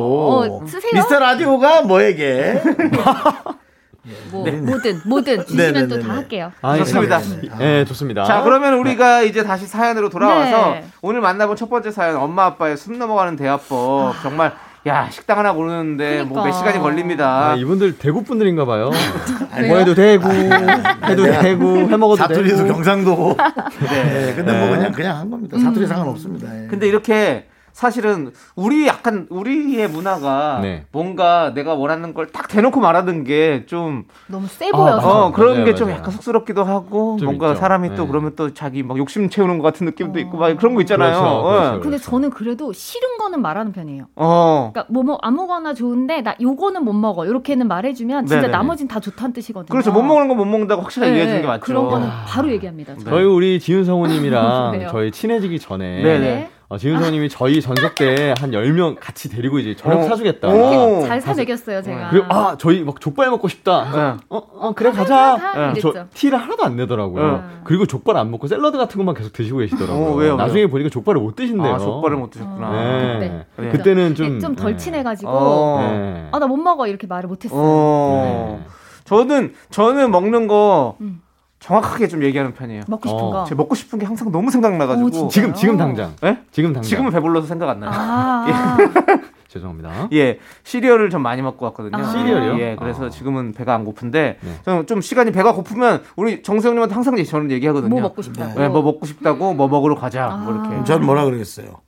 어, 쓰세요. 미스터 라디오가 뭐에게 *laughs* 뭐 뭐든 뭐든 네, 주시면 네, 또 네, 다 네. 할게요. 아, 좋습니다. 네, 좋습니다. 자, 그러면 우리가 이제 다시 사연으로 돌아와서 네. 오늘 만나본 첫 번째 사연 엄마 아빠의 숨 넘어가는 대화법. 정말 야, 식당 하나 고르는데 뭐몇 그러니까. 시간이 걸립니다. 아, 이분들 대구 분들인가 봐요. 왜요? 뭐 해도 되고, 해도 되고, 해 먹어도 사투리도 되고. 경상도 네, 근데 뭐 네. 그냥 그냥 한 겁니다 사투리 상관 없습니다 예. 근데 이렇게 사실은 우리 약간 우리의 문화가 네. 뭔가 내가 원하는 걸 딱 대놓고 말하는 게 좀 너무 세 보여서. 맞아. 어, 그런 게 좀. 약간 쑥스럽기도 하고 좀 뭔가 있죠. 사람이 또 네. 그러면 또 자기 막 욕심 채우는 것 같은 느낌도 있고 막 그런 거 있잖아요. 그렇죠, 어. 그렇죠. 근데 저는 그래도 싫은 거는 말하는 편이에요. 어. 그러니까 뭐 뭐 아무거나 좋은데 나 요거는 못 먹어. 이렇게는 말해주면 진짜 네네. 나머진 다 좋다는 뜻이거든요. 그렇죠. 못 먹는 거 못 먹는다고 확실하게 네, 얘기해 주는 게 맞죠. 그런 거는 바로 얘기합니다. 네. 저희 우리 지윤 성우님이랑 왜요? *laughs* 저희 친해지기 전에 네네. 어, 지윤 성우님이 저희 전석 때 한 10명 같이 데리고 이제 저녁 어. 사주겠다. 오. 잘 사먹였어요 제가. 그리고 아 저희 막 족발 먹고 싶다. 네. 어, 어 그래 가자. 가, 네. 이랬죠. 저 티를 하나도 안 내더라고요. 네. 그리고 족발 안 먹고 샐러드 같은 것만 계속 드시고 계시더라고요. 어, 왜요, 나중에 왜요? 보니까 족발을 못 드신대요. 아, 족발을 못 드셨구나. 네. 그때. 그때는 좀 좀덜 네. 친해가지고 어. 네. 아나 못 먹어 이렇게 말을 못 했어요. 어. 네. 저는 저는 먹는 거 음. 정확하게 좀 얘기하는 편이에요. 먹고 싶은 어. 거. 제가 먹고 싶은 게 항상 너무 생각나가지고 오? 지금 지금 당장. 예? 지금 당장. 지금은 배불러서 생각 안 나요. 아, *laughs* *laughs* 죄송합니다. 예, 시리얼을 좀 많이 먹고 왔거든요. 아. 시리얼이요? 예, 그래서 아. 지금은 배가 안 고픈데 네. 저는 좀 시간이 배가 고프면 우리 정수영님한테 항상 저는 얘기하거든요. 뭐 먹고 싶다고. 예, 뭐 먹고 싶다고, 뭐 먹으러 가자, 뭐 아. 이렇게. 전 뭐라 그러겠어요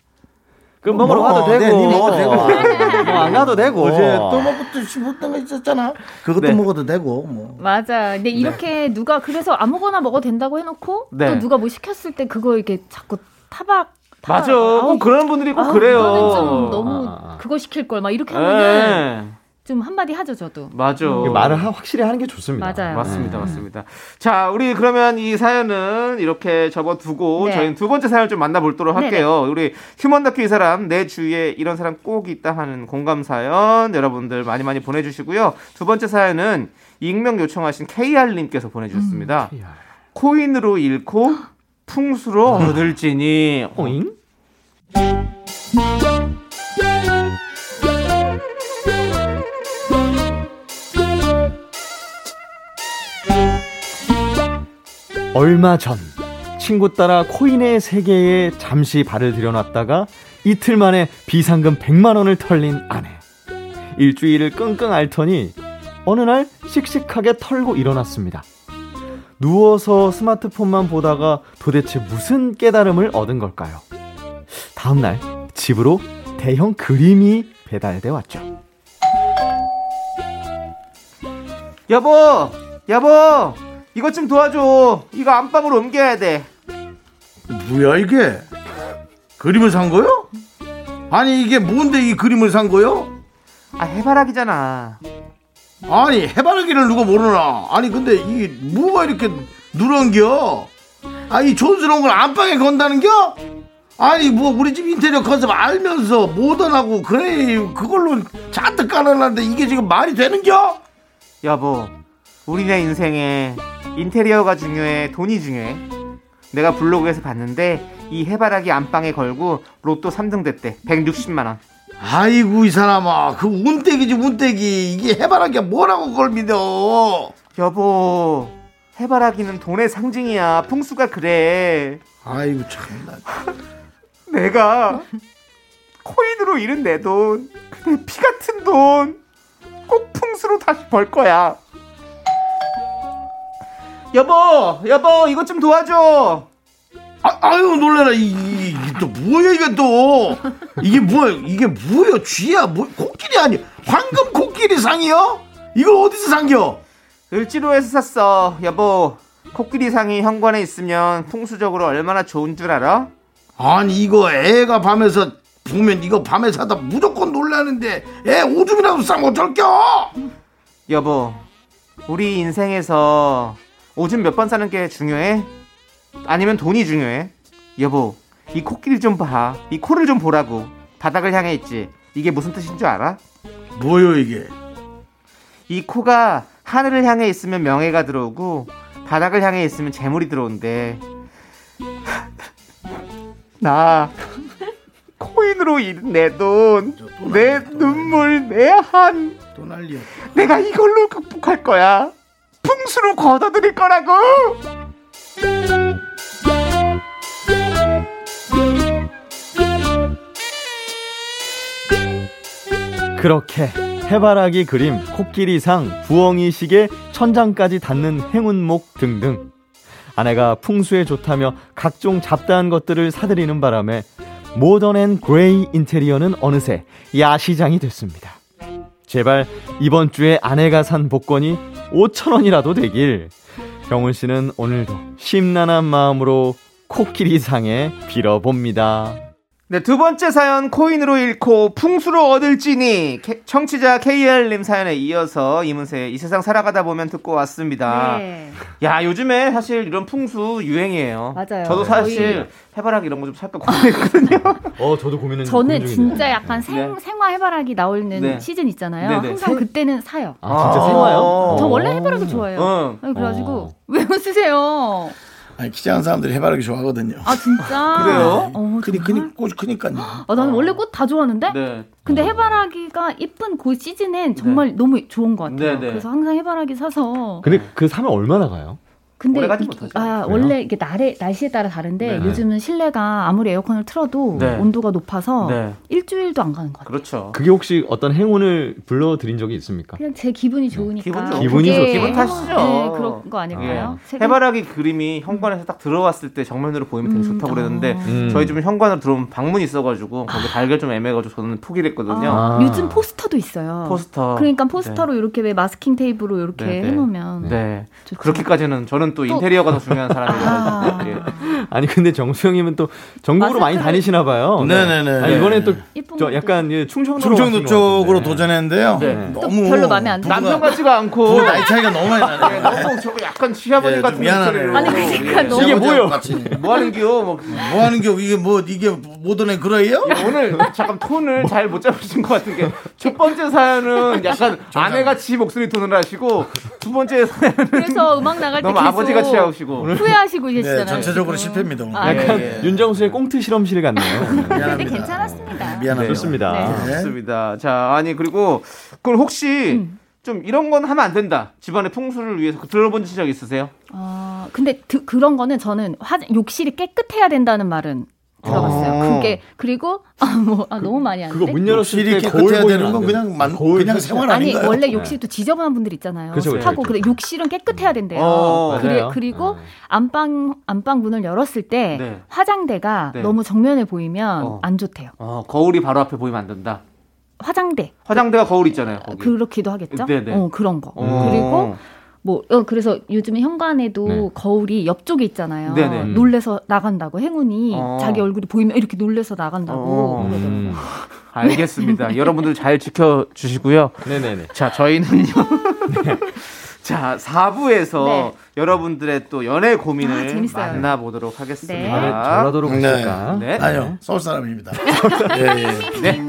그럼 먹으러 뭐, 가도 되고. 네, 니 먹어도 되고. 뭐 안 가도 되고. 어제 또 먹고 또 싶었던 거 있었잖아 그것도 네. 먹어도 되고 뭐 맞아. 근데 이렇게 누가 그래서 아무거나 먹어도 된다고 해놓고 네. 또 누가 뭐 시켰을 때 그거 이렇게 자꾸 타박. 타박. 맞아. 꼭 그런 분들이 꼭 아우, 그래요. 이거는 좀 너무 아, 아, 아. 그거 시킬 걸 막 이렇게 하면은 예. 좀 한마디 하죠 저도. 맞아. 말을 하- 확실히 하는 게 좋습니다. 맞아요. 맞습니다, 네. 맞습니다. 자, 우리 그러면 이 사연은 이렇게 접어두고 네. 저희는 두 번째 사연을 좀 만나보도록 네네. 할게요. 우리 휴먼 다큐 이 사람 내 주위에 이런 사람 꼭 있다 하는 공감 사연 여러분들 많이 많이 보내주시고요. 두 번째 사연은 익명 요청하신 KR님께서 보내주셨습니다. 음, 코인으로 잃고 *gasps* 풍수로 얻을지니. 오잉? 얼마 전 친구 따라 코인의 세계에 잠시 발을 들여놨다가 이틀 만에 비상금 100만 원을 털린 아내. 일주일을 끙끙 앓더니 어느 날 씩씩하게 털고 일어났습니다. 누워서 스마트폰만 보다가 도대체 무슨 깨달음을 얻은 걸까요? 다음 날 집으로 대형 그림이 배달돼 왔죠. 여보, 여보, 이것 좀 도와줘. 이거 안방으로 옮겨야 돼. 뭐야 이게? 그림을 산 거요? 아니 이게 뭔데 이 그림을 산 거요? 아, 해바라기잖아. 아니 해바라기를 누가 모르나? 아니 근데 이게 뭐가 이렇게 누런겨? 아이 촌스러운 걸 안방에 건다는겨? 아니 뭐 우리 집 인테리어 컨셉 알면서 모던하고 그래 그걸로 잔뜩 깔아놨는데 이게 지금 말이 되는겨? 여보, 우리네 인생에 인테리어가 중요해, 돈이 중요해. 내가 블로그에서 봤는데 이 해바라기 안방에 걸고 로또 3등 됐대. 160만 원. 아이고 이 사람아 그 운떼기지 운떼기 이게 해바라기가 뭐라고 그걸 믿어? 여보, 해바라기는 돈의 상징이야. 풍수가 그래. 아이고 참나. *laughs* 내가 코인으로 잃은 내 돈, 내 피 같은 돈, 꼭 풍수로 다시 벌 거야. 여보, 여보, 이것 좀 도와줘. 아, 아유 놀래라 이, 이, 또 뭐야 이게 또 이게 뭐야 이게 뭐야 쥐야 뭐 코끼리 아니 황금 코끼리 상이요? 이걸 어디서 산겨? 을지로에서 샀어. 여보, 코끼리 상이 현관에 있으면 풍수적으로 얼마나 좋은 줄 알아? 아니 이거 애가 밤에서 보면 이거 밤에 사다 무조건 놀라는데 애 오줌이라도 싸면 어쩔겨? 여보, 우리 인생에서 오줌 몇 번 싸는 게 중요해? 아니면 돈이 중요해? 여보, 이 코끼리 좀 봐. 이 코를 좀 보라고. 바닥을 향해 있지. 이게 무슨 뜻인 줄 알아? 뭐요 이게? 이 코가 하늘을 향해 있으면 명예가 들어오고 바닥을 향해 있으면 재물이 들어온대. *laughs* 나 코인으로 잃은 내 돈, 내 눈물, 내 한, 또 난리야. 내가 이걸로 극복할 거야. 풍수로 걷어들일 거라고. 그렇게 해바라기 그림, 코끼리상, 부엉이 시계, 천장까지 닿는 행운목 등등. 아내가 풍수에 좋다며 각종 잡다한 것들을 사들이는 바람에 modern and gray 인테리어는 어느새 야시장이 됐습니다. 제발 이번 주에 아내가 산 복권이 5천원이라도 되길. 경훈 씨는 오늘도 심란한 마음으로 코끼리상에 빌어봅니다. 네, 두 번째 사연 코인으로 잃고 풍수로 얻을지니 캐- 청취자 KR님 사연에 이어서 이문세 이 세상 살아가다 보면 듣고 왔습니다. 네. 야 요즘에 사실 이런 풍수 유행이에요. 맞아요. 저도 사실 거의- 해바라기 이런 거 좀 살까 고민했거든요. 어, 저도 고민은 저는 진짜 약간 생, 네. 생화 해바라기 나오는 네. 시즌 있잖아요. 네, 네. 항상 그때는 사요. 아, 진짜 생화요? 어. 저 원래 해바라기 좋아해요. 어. 아니, 그래가지고 어. *laughs* 왜 웃으세요? 아니 키 작은 사람들이 해바라기 좋아하거든요. 아 진짜? *laughs* 그래요? 어, 크니 정말? 크니 꽃 크니까요. 아, 나는 원래 꽃 다 좋아하는데. 네. 근데 해바라기가 이쁜 그 시즌엔 정말 너무 좋은 것 같아요. 네, 네. 그래서 항상 해바라기 사서. 근데 그 사면 얼마나 가요? 근데 오래 가지 이게- 못하죠. 아, 그래요? 원래 이게 날에 날씨에 따라 다른데 네. 요즘은 실내가 아무리 에어컨을 틀어도 네. 온도가 높아서 네. 일주일도 안 가는 것 같아요. 그렇죠. 그게 혹시 어떤 행운을 불러드린 적이 있습니까? 그냥 제 기분이 좋으니까. 기분 좋- 기분이 그게 좋죠. 기분 탓이죠. 네, 그런 거 아닐까요? 예. 세금- 해바라기 그림이 현관에서 딱 들어왔을 때 정면으로 보이면 되게 음, 좋다고 그랬는데 어. 음. 저희 집은 현관으로 들어오면 방문이 있어가지고 거기 달걀 좀 애매해가지고 저는 포기를 했거든요. 아, 아. 요즘 포스터도 있어요. 포스터. 그러니까 포스터로 이렇게 왜 마스킹 테이프로 이렇게 네, 네. 해놓으면 네. 좋죠. 그렇게까지는 저는 또 인테리어가 더 중요한 사람이라서 아. 예. *laughs* 아니 근데 정수 형님은 또 전국으로 많이 마스크를- 다니시나 봐요. 네네네. 아니, 이번에 또 예쁜 저 것도 약간 예, 충청도 것 쪽으로 같은데. 도전했는데요. 네. 또 너무 별로 마음에 안 들어요. 남편 같지가 않고 나이 차이가 너무 많이 나네. *laughs* 너무 저거 약간 시아버지 예, 같은 미안하네요. 목소리로 아니, 그러니까 너무- 이게 뭐예요? *laughs* 뭐 하는 기요? 뭐, 뭐 하는 게 이게 뭐 이게 모던의 그레이요? 예, 오늘 잠깐 톤을 잘못 잡으신 것 같은 게 첫 번째 사연은 약간 아내 같이 목소리 톤을 하시고 두 번째 사연은 그래서 음악 나갈 때 너무 계속 아버지같이 하시고 후회하시고 계시잖아요. 네, 전체적으로 지금. 실패입니다. 오늘. 아, 약간 예, 예. 윤정수의 꽁트 실험실 같네요. 근데. 괜찮았습니다. 미안합니다. 좋습니다. 네. 네. 좋습니다. 자, 아니 그리고 그럼 혹시 음. 좀 이런 건 하면 안 된다. 집안의 풍수를 위해서 들어본 적 있으세요? 아, 근데 드- 그런 거는 저는 화, 욕실이 깨끗해야 된다는 말은 들어봤어요. 아. 그게 그리고 *laughs* 아, 뭐 아, 너무 많이 하는데. 그거 문 열었을 때 거울 깨끗해야 되는 건안 그냥. 만 거울 그냥 생활 아니 아닌가요? 원래 욕실도 지저분한 분들 있잖아요. 그쵸, 그쵸, 습하고 그쵸. 그래 욕실은 깨끗해야 된대요. 어, 그리, 맞아요. 그리고 네. 안방 안방 문을 열었을 때 네. 화장대가 네. 너무 정면에 보이면 어. 안 좋대요. 어, 거울이 바로 앞에 보이면 안 된다. 화장대 화장대가 거울 있잖아요. 거기. 그렇기도 하겠죠. 네네. 어 그런 거. 어. 그리고 뭐 어, 그래서 요즘에 현관에도 네. 거울이 옆쪽에 있잖아요. 네네. 음. 놀래서 나간다고 행운이 어. 자기 얼굴이 보이면 이렇게 놀래서 나간다고 어. 음. 알겠습니다. *laughs* 여러분들 잘 지켜 주시고요. 네네네. 자, 저희는요. *laughs* 자, 4부에서 네. 여러분들의 또 연애 아, 고민을 재밌어요. 만나보도록 하겠습니다. 네. 전라도로 네. 가실까? 네. 아니요, 서울 사람입니다. *laughs* 예, 예. 네.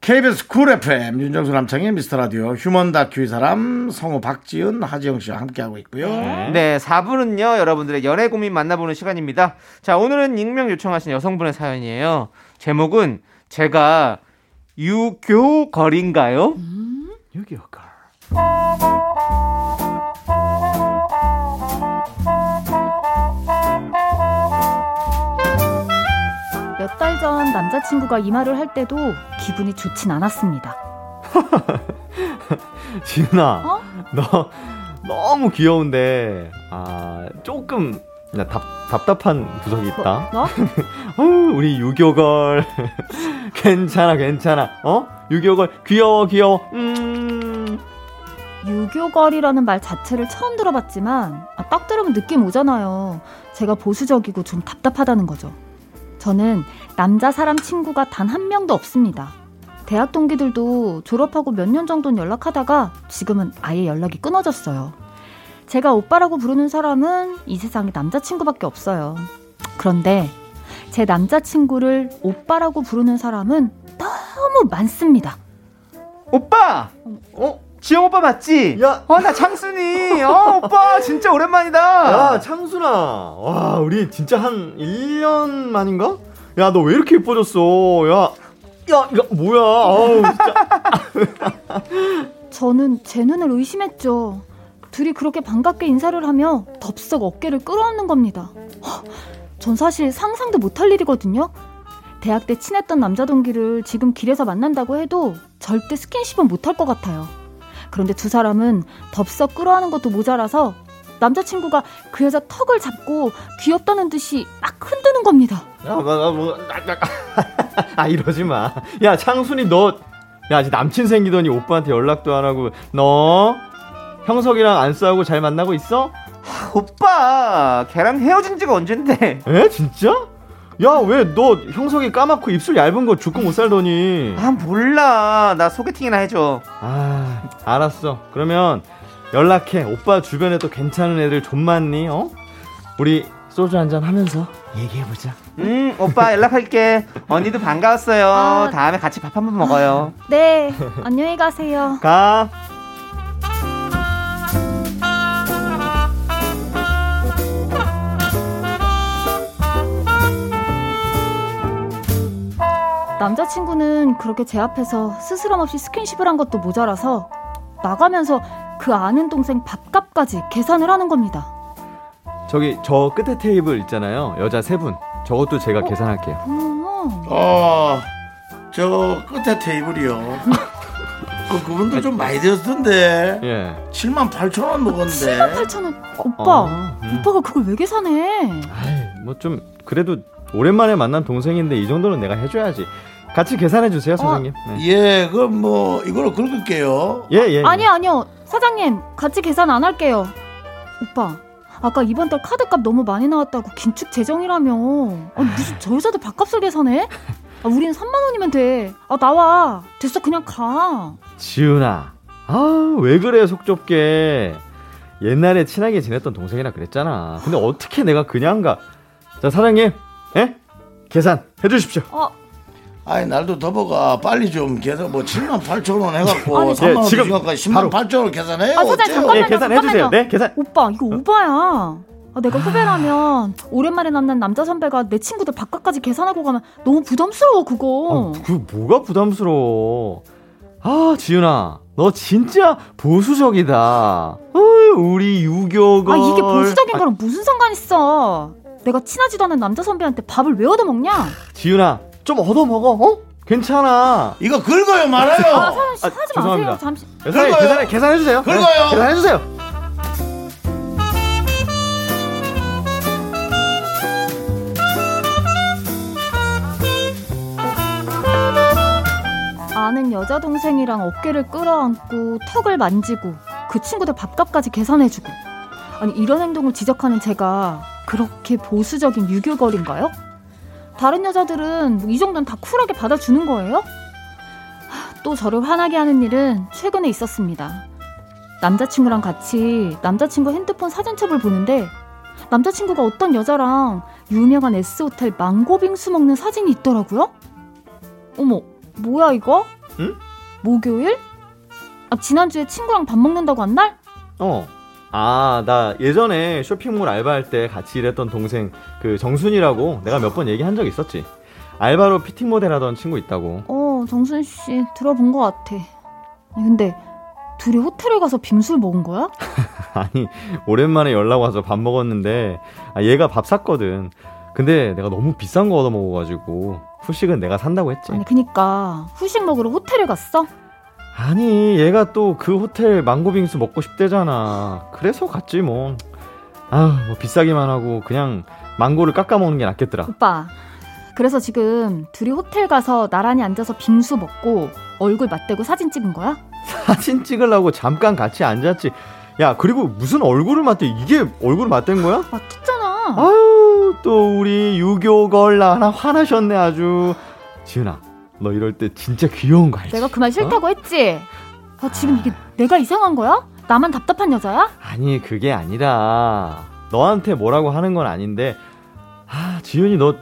KBS 쿨 FM 윤정수 남창희 미스터 라디오 human 다큐 이 사람 성우 박지은 하지영 씨와 함께하고 있고요. 네, 4부는요, 여러분들의 연애 고민 만나보는 시간입니다. 자, 오늘은 익명 요청하신 여성분의 사연이에요. 제목은 제가 유교걸인가요? 유기어걸. 전 남자친구가 이 말을 할 때도 기분이 좋진 않았습니다. *laughs* 지은아, 어? 너 너무 귀여운데 아 조금 나 답, 답답한 구석이 있다. 뭐? *laughs* 어휴, 우리 유교걸 *laughs* 괜찮아 괜찮아. 어? 유교걸 귀여워 귀여워. 음. 유교걸이라는 말 자체를 처음 들어봤지만 아, 딱 들으면 느낌 오잖아요. 제가 보수적이고 좀 답답하다는 거죠. 저는 남자 사람 친구가 단 한 명도 없습니다. 대학 동기들도 졸업하고 몇 년 정도는 연락하다가 지금은 아예 연락이 끊어졌어요. 제가 오빠라고 부르는 사람은 이 세상에 남자친구밖에 없어요. 그런데 제 남자친구를 오빠라고 부르는 사람은 너무 많습니다. 오빠! 어? 지영 오빠 맞지? 야. 어, 나 창순이! 어, 오빠! 진짜 오랜만이다! 야 창순아, 와 우리 진짜 한 1년 만인가? 야 너 왜 이렇게 예뻐졌어? 야, 야 이거 뭐야? 아우 진짜. *laughs* 저는 제 눈을 의심했죠. 둘이 그렇게 반갑게 인사를 하며 덥석 어깨를 끌어안는 겁니다. 허, 전 사실 상상도 못할 일이거든요. 대학 때 친했던 남자 동기를 지금 길에서 만난다고 해도 절대 스킨십은 못할 것 같아요. 그런데 두 사람은 덥석 끌어안는 것도 모자라서 남자친구가 그 여자 턱을 잡고 귀엽다는 듯이 막 흔드는 겁니다. 야, 나, 나, 뭐, 나, 나, *laughs* 아, 이러지 마. 야, 창순이 너, 야, 아직 남친 생기더니 오빠한테 연락도 안 하고, 너, 형석이랑 안 싸우고 잘 만나고 있어? 오빠! 걔랑 헤어진 지가 언젠데? 에? 진짜? 야, 왜 너 형석이 까맣고 입술 얇은 거 죽고 못 살더니. 아, 몰라. 나 소개팅이나 해줘. 아, 알았어. 그러면 연락해. 오빠 주변에 또 괜찮은 애들 좀 많니? 어? 우리 소주 한잔 하면서 얘기해보자. 음, 오빠 연락할게. 언니도 반가웠어요. 아. 다음에 같이 밥 한번 먹어요. 네, 안녕히 가세요. 가. 남자친구는 그렇게 제 앞에서 스스럼 없이 스킨십을 한 것도 모자라서 나가면서 그 아는 동생 밥값까지 계산을 하는 겁니다. 저기, 저 끝에 테이블 있잖아요. 여자 세 분. 저것도 제가 계산할게요. 어, 어, 저 끝에 테이블이요. *laughs* 그, 그분도 좀 많이 되었던데. 예. 7만 8천 원 먹었는데. 8,000원. 오빠, 어, 음. 오빠가 그걸 왜 계산해? 아이, 뭐 좀 그래도 오랜만에 만난 동생인데 이 정도는 내가 해줘야지. 같이 계산해 주세요, 사장님. 네. 예, 그럼 뭐 이걸로 긁을게요. 예, 예. 아니 요, 아니요. 사장님, 같이 계산 안 할게요. 오빠, 아까 이번 달 카드값 너무 많이 나왔다고 긴축 재정이라며. 아, 무슨 저 여자들 밥값을 계산해? 아, 우린 3만 원이면 돼. 아, 나와. 됐어, 그냥 가. 지은아. 아, 왜 그래, 속 좁게. 옛날에 친하게 지냈던 동생이라 그랬잖아. 근데 어떻게 내가 그냥 가. 자, 사장님. 예? 계산 해 주십시오. 어, 아니 날도 더버가 빨리 좀 계산 뭐 7만 8천 원 해갖고 아니, 3만 원 예, 지금 주시니까 10만 바로. 8천 원 계산해요. 아, 사장님? 잠깐만요. 예, 계산해 주세요. 잠깐만요. 네, 계산. 오빠, 이거 오바야. 아, 내가 후배라면 오랜만에 만난 남자 선배가 내 친구들 밥값까지 계산하고 가면 너무 부담스러워, 그거. 아, 그 뭐가 부담스러워. 아, 지은아. 너 진짜 보수적이다. 어휴, 우리 유교걸. 아 이게 보수적인 거랑 무슨 상관 있어? 내가 친하지도 않은 남자 선배한테 밥을 왜 얻어 먹냐? 지윤아, 좀 얻어 먹어. 어? 괜찮아. 이거 긁어요 말아요. 아, 사연 씨 아, 하지 죄송합니다. 마세요. 잠시. 계산해, 긁어요. 계산해, 계산해 주세요. 긁어요. 계산해 주세요. 아는 여자 동생이랑 어깨를 끌어안고 턱을 만지고 그 친구들 밥값까지 계산해주고 아니 이런 행동을 지적하는 제가 그렇게 보수적인 유교걸인가요? 다른 여자들은 뭐 이 정도는 다 쿨하게 받아주는 거예요? 하, 또 저를 화나게 하는 일은 최근에 있었습니다. 남자친구랑 같이 남자친구 핸드폰 사진첩을 보는데 남자친구가 어떤 여자랑 유명한 S호텔 망고빙수 먹는 사진이 있더라고요? 어머, 뭐야 이거? 응? 목요일? 아, 지난주에 친구랑 밥 먹는다고 한 날? 어. 아, 나 예전에 쇼핑몰 알바할 때 같이 일했던 동생 그 정순이라고 내가 몇 번 얘기한 적 있었지. 알바로 피팅 모델 하던 친구 있다고. 어, 정순 씨 들어본 것 같아. 근데 둘이 호텔에 가서 빙수를 먹은 거야? *laughs* 아니, 오랜만에 연락 와서 밥 먹었는데 아, 얘가 밥 샀거든. 근데 내가 너무 비싼 거 얻어 먹어가지고 후식은 내가 산다고 했지. 아니, 그니까 후식 먹으러 호텔에 갔어? 아니, 얘가 또 그 호텔 망고빙수 먹고 싶대잖아. 그래서 갔지 뭐. 아, 뭐 비싸기만 하고 그냥 망고를 깎아 먹는 게 낫겠더라. 오빠. 그래서 지금 둘이 호텔 가서 나란히 앉아서 빙수 먹고 얼굴 맞대고 사진 찍은 거야? *laughs* 사진 찍으려고 잠깐 같이 앉았지. 야, 그리고 무슨 얼굴을 맞대? 이게 얼굴을 맞댄 거야? 맞췄잖아. 아유, 또 우리 유교걸 하나 화나셨네 아주. 지은아, 너 이럴 때 진짜 귀여운 거 알지? 내가 그 말 싫다고 했지? 아, 지금 이게 내가 이상한 거야? 나만 답답한 여자야? 아니, 그게 아니라 너한테 뭐라고 하는 건 아닌데 아, 지윤이 너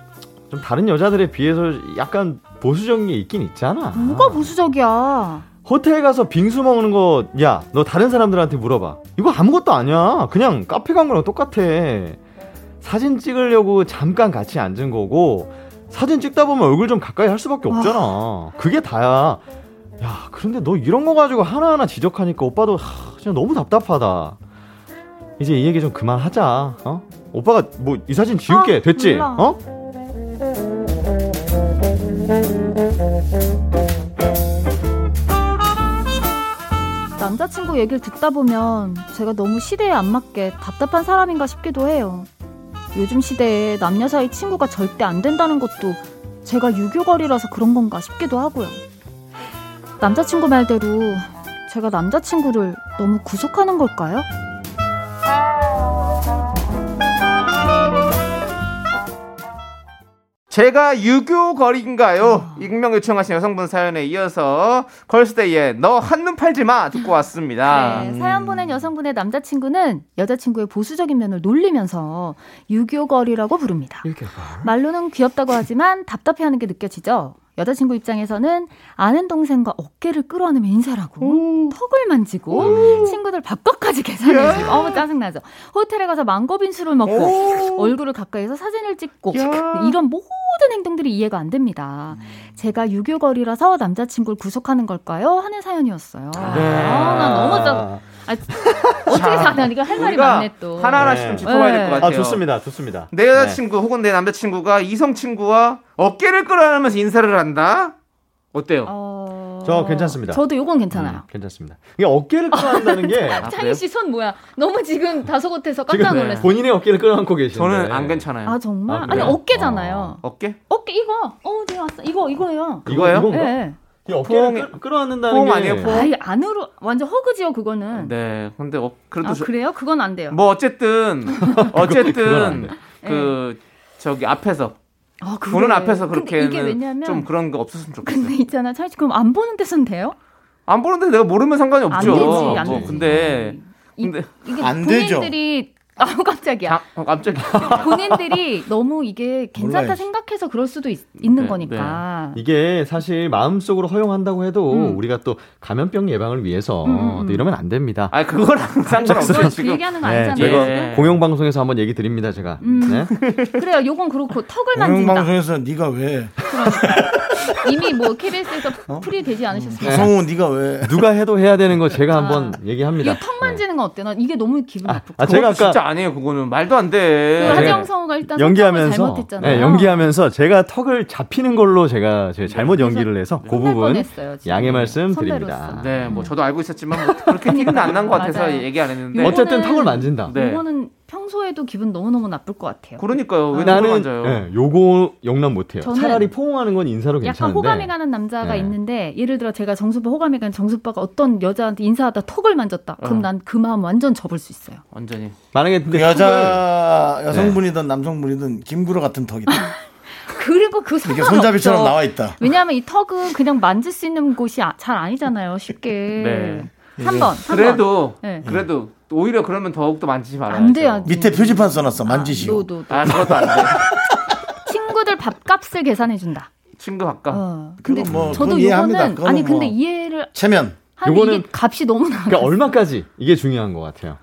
좀 다른 여자들에 비해서 약간 보수적인 게 있긴 있잖아. 뭐가 보수적이야? 호텔 가서 빙수 먹는 거, 야, 너 다른 사람들한테 물어봐. 이거 아무것도 아니야. 그냥 카페 간 거랑 똑같아. 사진 찍으려고 잠깐 같이 앉은 거고, 사진 찍다 보면 얼굴 좀 가까이 할 수밖에 없잖아. 그게 다야. 야, 그런데 너 이런 거 가지고 하나하나 지적하니까 오빠도 하, 진짜 너무 답답하다. 이제 이 얘기 좀 그만하자. 어? 오빠가 뭐 이 사진 지울게. 아, 됐지? 몰라. 어? 남자친구 얘기를 듣다 보면 제가 너무 시대에 안 맞게 답답한 사람인가 싶기도 해요. 요즘 시대에 남녀 사이 친구가 절대 안 된다는 것도 제가 유교걸이라서 그런 건가 싶기도 하고요. 남자친구 말대로 제가 남자친구를 너무 구속하는 걸까요? 제가 유교걸인가요? 익명 요청하신 여성분 사연에 이어서 걸스데이의 너 한눈 팔지 마 듣고 왔습니다. 네, 사연 보낸 여성분의 남자친구는 여자친구의 보수적인 면을 놀리면서 유교걸이라고 부릅니다. 말로는 귀엽다고 하지만 답답해하는 게 느껴지죠. 여자친구 입장에서는 아는 동생과 어깨를 끌어안으며 인사를 하고 턱을 만지고 친구들 밥값까지 계산해주고 어머 짜증나죠. 호텔에 가서 망고빙수를 먹고 얼굴을 가까이서 사진을 찍고 이런 모든 행동들이 이해가 안 됩니다. 제가 유교걸이라서 남자친구를 구속하는 걸까요? 하는 사연이었어요. 아, 나 너무 짜. 아, 어떻게 사냐? 이거 할 말이 많네 또. 하나하나씩 네. 좀 짚어봐야 될것 네. 같아요. 아, 좋습니다. 좋습니다. 내 여자친구 혹은 내 남자친구가 이성 친구와 어깨를 끌어안으면서 인사를 한다? 어때요? 어... 저 괜찮습니다. 저도 요건 괜찮아요. 음, 괜찮습니다. 이게 어깨를 끌어안다는 게 창희 씨 손 뭐야? 너무 지금 다소곳해서 깜짝 지금 놀랐어. 본인의 어깨를 끌어안고 계시는데 저는 안 괜찮아요. 아 정말? 아, 아니 그래요? 어깨잖아요. 어 깨? 어깨 이거. 어, 네 왔어. 이거 이거예요. 이거예요? 예. 이건가? 네. 이 어깨를 포옹이- 끌- 끌어안는다는 포옹 게 아니에요, 포옹? 아이 안으로 완전 허그지요 그거는. 네. 근데 어, 그래도 아 저- 그래요? 그건 안 돼요. 뭐 어쨌든 *laughs* 어쨌든 돼. 그 저기 앞에서 아, 그래. 보는 앞에서 근데 왜냐면 좀 그런 거 없었으면 좋겠어요. 근데 있잖아. 씨 그럼 안 보는 데선 돼요? 안 보는데 내가 모르면 상관이 안 없죠. 되지. 안뭐 되지. 근데 이, 근데 이게 안 되죠. 본인들이 아 깜짝이야. 자, 어, 깜짝이야. *laughs* 본인들이 너무 이게 괜찮다 몰라야지. 생각해서 그럴 수도 있, 는 네, 거니까. 이게 사실 마음속으로 허용한다고 해도 음. 우리가 또 감염병 예방을 위해서 음, 음, 음. 또 이러면 안 됩니다. 아, 그거랑 *laughs* 상관없어요, 그걸 그 지금. 얘기하는 거 네, 아니잖아요. 제가 예. 공영 방송에서 한번 얘기 드립니다, 제가. 음. 네? *laughs* 그래요. 요건 그렇고 턱을 만진다. 공영 방송에서 네가 왜 이미 뭐 KBS에서 풀이 되지 않으셨어요? 성우 네가 왜 누가 해도 해야 되는 거 제가 아. 한번 얘기합니다. 턱 만지는 건 어때? 난 이게 너무 기분 나쁘고. 아, 제가 아까 진짜 아니에요, 그거는. 말도 안그 돼. 하지영 성우가 일단 연기하면서 잘못했잖아요. 네, 연기하면서 제가 턱을 잡히는 걸로 제가 제가 잘못 연기를 해서 그 부분. 양해 말씀. 드립니다. 네, 뭐 저도 알고 있었지만 뭐 그렇게 티는 안 난 것 같아서. *laughs* 얘기 안 했는데. 어쨌든 턱을 만진다. 네. 이거는 평소에도 기분 너무너무 나쁠 것 같아요. 그러니까요. 왜 나는? 예, 요거 용납 못해요. 차라리 포옹하는 건 인사로 약간 괜찮은데. 호감이 가는 남자가 네. 있는데 예를 들어 제가 정수빠 호감이 가는 정수빠가 어떤 여자한테 인사하다 턱을 만졌다. 그럼 어. 난그 마음 완전 접을 수 있어요. 완전히. 만약에 그 근데 여자 여성분이든 남성분이든 김구라 같은 턱이다. *laughs* 그리고 그 상관없죠. 손잡이처럼 나와 있다. 왜냐하면 이 턱은 그냥 만질 수 있는 곳이 아- 잘 아니잖아요. 쉽게. 네. 3번. 그래도 네. 그래도 오히려 그러면 더욱더 만지지 말아요. 안 돼요. 밑에 표지판 써놨어 만지시오. 노도. 아, 그것도 안 돼. *laughs* 친구들 밥값을 계산해 준다. 친구 가까. 어. 근데 뭐, 저도 그거는 아니 근데 뭐. 이해를 체면. 요거는 이게 값이 너무 나가. 그러니까 얼마까지 이게 중요한 것 같아요.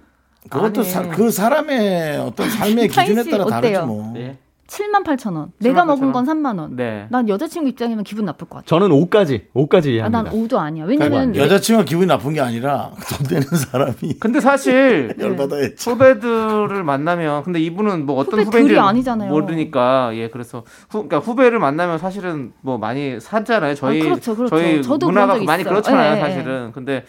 그것도. 사- 그 사람의 어떤 삶의 *laughs* 기준에 씨 따라 다르지 어때요? 뭐. 네. 7만 8천 원. 내가 먹은 건 3만 원. 네. 난 여자친구 입장이면 기분 나쁠 것 같아. 저는 5까지 5까지 아, 이해합니다. 난 5도 아니야. 왜냐면 여자친구가 기분이 나쁜 게 아니라 *laughs* 돈 되는 사람이 근데 사실 *laughs* 열받아야지. 후배들을 만나면 근데 이분은 뭐 어떤 후배들이 후배인지 아니잖아요. 모르니까 예 그래서 후 그러니까 후배를 만나면 사실은 뭐 많이 사잖아요 저희 아, 그렇죠, 그렇죠. 저희 저도 문화가 많이 있어요. 그렇잖아요 예, 예. 사실은 근데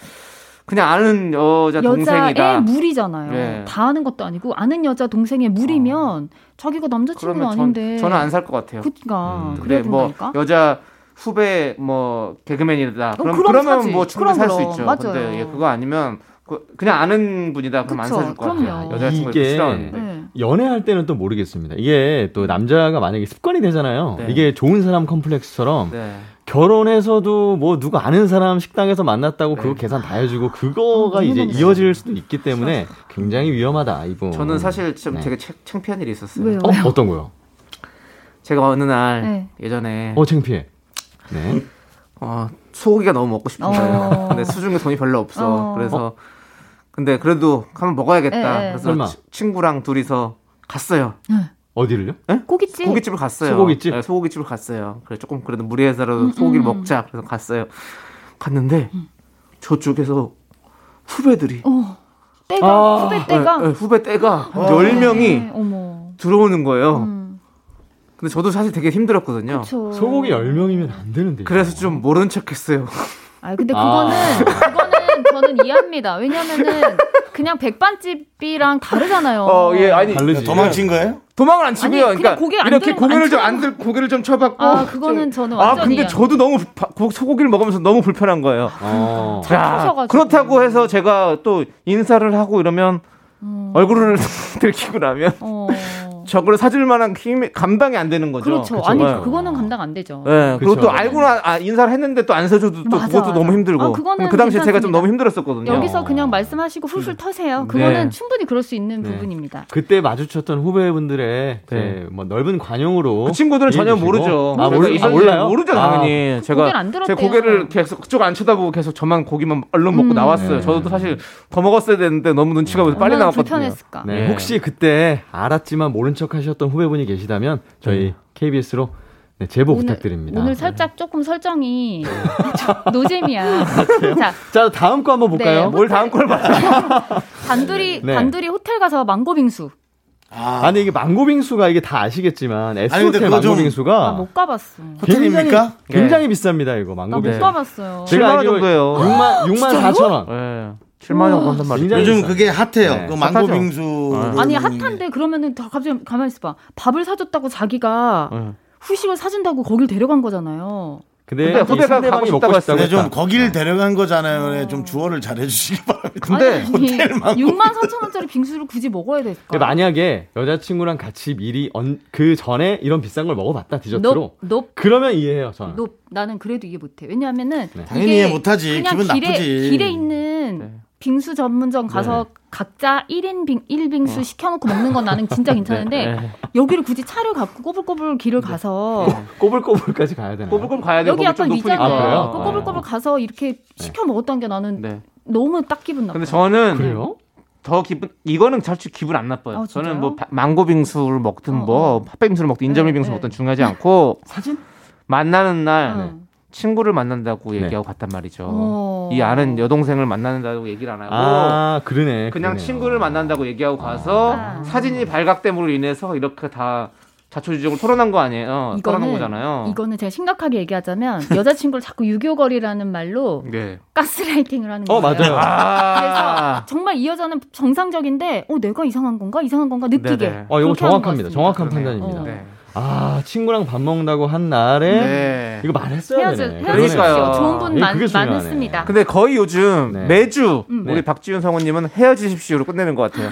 그냥 아는 여자 동생이다 물이잖아요. 네. 다 아는 것도 아니고 아는 여자 동생의 물이면 자기가 남자친구는 전, 아닌데. 저는 안 살 것 같아요 그니까 근데 그래야 뭐. 여자 후배 뭐 개그맨이다 그럼 어, 그럼 그러면 사지. 뭐 충분히 살수 그럼, 있죠 그럼. 근데 맞아요. 예, 그거 아니면 그, 그냥 아는 분이다 그럼 안 그쵸, 사줄 것 같아요 그럼요. 여자친구 이게 싫어하는데 네. 연애할 때는 또 모르겠습니다. 이게 또 남자가 만약에 습관이 되잖아요. 네. 이게 좋은 사람 컴플렉스처럼 네. 결혼해서도 뭐 누구 아는 사람 식당에서 만났다고 그거 네. 계산 다 해주고 그거가 이제 너무너무 이어질 수도 있기 때문에 굉장히 위험하다 이분. 저는 사실 좀 네. 되게 창- 창피한 일이 있었어요 왜요? 어 어떤 거요? 제가 어느 날 네. 예전에 어 창피해. 네. 어, 소고기가 너무 먹고 싶은 거예요. 어. *laughs* 근데 수중에 돈이 별로 없어. 어. 그래서 근데 그래도 한번 먹어야겠다. 예, 예. 그래서. 치- 친구랑 둘이서 갔어요. 어디를요? 고깃집. 고깃집을 갔어요. 소고기집? 네, 소고기집을 갔어요. 그래 조금 그래도 무리해서라도 소고기를 음. 먹자. 그래서 갔어요. 갔는데 저쪽에서 후배들이 어. 때가 아. 후배 때가. 네, 네, 후배 때가 한 네, 10명이 어머. 들어오는 거예요. 음. 근데 저도 사실 되게 힘들었거든요. 그쵸. 소고기 10명이면 안 되는데. 그래서 좀 모른 척 했어요. 아 근데 아. 그거는 그거는 저는 이해합니다. 왜냐면은 그냥 백반집이랑 다르잖아요. 어, 예, 아니 다르지. 도망친 거예요? 도망을 안 치고요. 아니, 그러니까 고개 안 이렇게 들어- 고개를 안좀안 들, 고개를 좀 쳐봤고. 아, 그거는 저는 아, 완전히 근데. 저도 너무 바- 고- 소고기를 먹으면서 너무 불편한 거예요. 어. 자. 그렇다고 해서 제가 또 인사를 하고 이러면 음. 얼굴을 *laughs* 들키고 나면 어. 저걸 사줄 만한 힘이 감당이 안 되는 거죠. 그렇죠. 그쵸? 아니 네. 그거는 감당 안 되죠. 네, 그리고. 또 알고 나 아, 인사를 했는데 또 안 사줘도 또 맞아, 그것도 맞아. 너무 힘들고. 아, 그거는 그 당시에 제가 좀 괜찮습니다. 너무 힘들었었거든요. 여기서 그냥 말씀하시고 훌훌 터세요. 네. 그거는 충분히 그럴 수 있는 네. 부분입니다. 그때 마주쳤던 후배분들의 네. 뭐 넓은 관용으로 그 친구들은 전혀 주시고. 모르죠. 아, 제가 몰, 아 몰라요? 모르죠, 아, 당연히. 제가 고개를 안 들었대요. 제 고개를 계속 그쪽 안 쳐다보고 계속 저만 고기만 얼른 먹고 음. 나왔어요. 네. 저도 사실 더 먹었어야 되는데 너무 눈치가 보여서 빨리 얼마나 나왔거든요. 불편했을까. 네, 예. 혹시 그때 알았지만 모른 척 하셨던 후배분이 계시다면 저희 KBS로 네, 제보 오늘, 부탁드립니다. 오늘 살짝 조금 설정이 *laughs* 노잼이야. 자, 자, 다음 거 한번 볼까요? 네. 뭘 다음 걸 봐. *laughs* 단둘이 네. 단둘이 호텔 가서 망고 빙수. 아, 아니 이게 망고빙수가 이게 다 아시겠지만 S 아니, 호텔 망고빙수가 못 가봤어. 호텔입니까? 네. 굉장히 비쌉니다 이거 나못 망고빙수. 가봤어요. 칠- 7만 원 정도예요. 6만 6만 4천 원. 네. 7만 원. 한단 말이죠. 요즘 비싸. 그게 핫해요. 네. 그 망고 빙수. 어. 아니 핫한데 그러면은 더 갑자기 가만히 있어 봐. 밥을 사줬다고 자기가 네. 후식을 사준다고 거길 데려간 거잖아요. 근데, 근데 이 후배가 가고 싶다고. 싶다고 근데 좀. 거길 데려간 거잖아요. 네, 좀 주어를 잘 해주시기 바랍니다. 근데 망고 6만 4천 원짜리 빙수를 굳이 먹어야 될까? 근데 만약에 여자친구랑 같이 미리 언, 그 전에 이런 비싼 걸 먹어봤다 디저트로 높, 그러면 이해해요 저는. 높. 나는 그래도 이해 못해. 왜냐하면은 네. 당연히 이해 못하지. 기분 길에, 나쁘지. 길에 있는 네. 빙수 전문점 가서 각자 1인 1빙수 시켜놓고 먹는 건 나는 진짜 괜찮은데 네. 여기를 굳이 차를 갖고 꼬불꼬불 길을 가서 꼬불꼬불까지 가야 되나? 꼬불꼬불 가야 돼. 여기 약간 높으니까. 아. 꼬불꼬불 가서 이렇게 시켜 먹었던 게 나는 네. 너무 딱 기분 나빠. 근데 저는 그래요? 더 기분 이거는 사실 기분 안 나빠요. 아? 저는 뭐 바- 망고 빙수를 먹든 어, 뭐 팥빙수를 먹든 인절미 네, 빙수 네. 먹든 중요하지 않고 사진? 만나는 날 응. 친구를 만난다고 네. 얘기하고 갔단 말이죠. 어. 이 아는 여동생을 만난다고 얘기를 안 하고 아, 그러네. 그냥 그러네요. 친구를 만난다고 얘기하고 가서 아. 사진이 발각됨으로 인해서 이렇게 다 자초지종을 토론한 거 아니에요? 토론한 거잖아요. 이거는 제가 심각하게 얘기하자면 여자친구를 자꾸 유교거리라는 말로 *laughs* 네. 가스라이팅을 하는 어, 거예요. 맞아요. 아. 그래서 정말 이 여자는 정상적인데 어 내가 이상한 건가 이상한 건가 느끼게. 어, 이거 것 정확합니다. 정확한. 판단입니다. 어. 네. 아, 친구랑 밥 먹는다고 한 날에 네. 이거 말했어야 헤어져 되네. 헤어지십시오. 그러니까요. 좋은 분 예, 많. 많으십니다. 근데 거의 요즘 네. 매주 음. 우리 네. 박지윤 성우님은 헤어지십시오로 끝내는 것 같아요.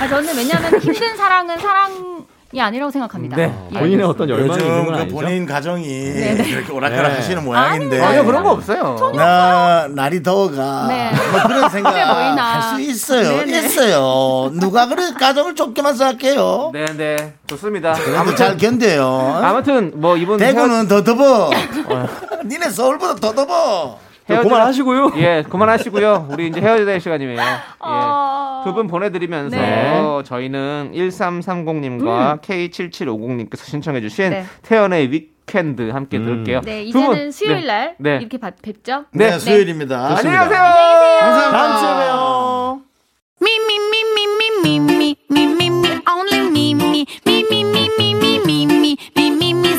아, 저는 왜냐하면 *laughs* 힘든 사랑은 사랑 이 아니라고 생각합니다. 네. 예. 본인의 어떤 열망이 있는 요즘 건그 아니죠? 본인 가정이 이렇게 오락가락 네. 하시는 모양인데 아니요 그런 거 없어요. 나 날이 더워가 네. 뭐 그런 생각. 할 수 있어요 네네. 있어요 누가 그래 가정을 좁게만 생각해요 네네 좋습니다. 그래도 잘 견뎌요 아무튼 뭐 이분 대구는 더 더워 *laughs* 니네 서울보다 더 더워 자, 그만하시고요. 예 그만하시고요. 우리 이제 헤어져야 될 시간이에요. 예. 어... 두분 보내드리면서 네. 저희는 1330님과 K7750님께서 신청해주신 네. 태연의 위켄드 함께 음. 들을게요. 네, 이제는 수요일 날 네. 이렇게 봐- 뵙죠. 네, 네. 수요일입니다 안녕히 가세요. 감사합니다 다음 주에 봬요. Me, me, me, me, me, me, me, me, me, me, only me,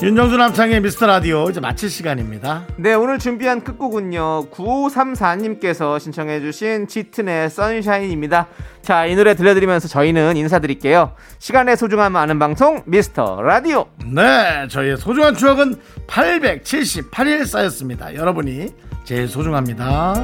윤정수 남창의 미스터 라디오 이제 마칠 시간입니다. 네 오늘 준비한 끝곡은요 9534님께서 신청해주신 짙은의 선샤인입니다. 자 이 노래 들려드리면서 저희는 인사드릴게요. 시간의 소중함 아는 방송 미스터 라디오. 네 저희의 소중한 추억은 878일 쌓였습니다. 여러분이 제일 소중합니다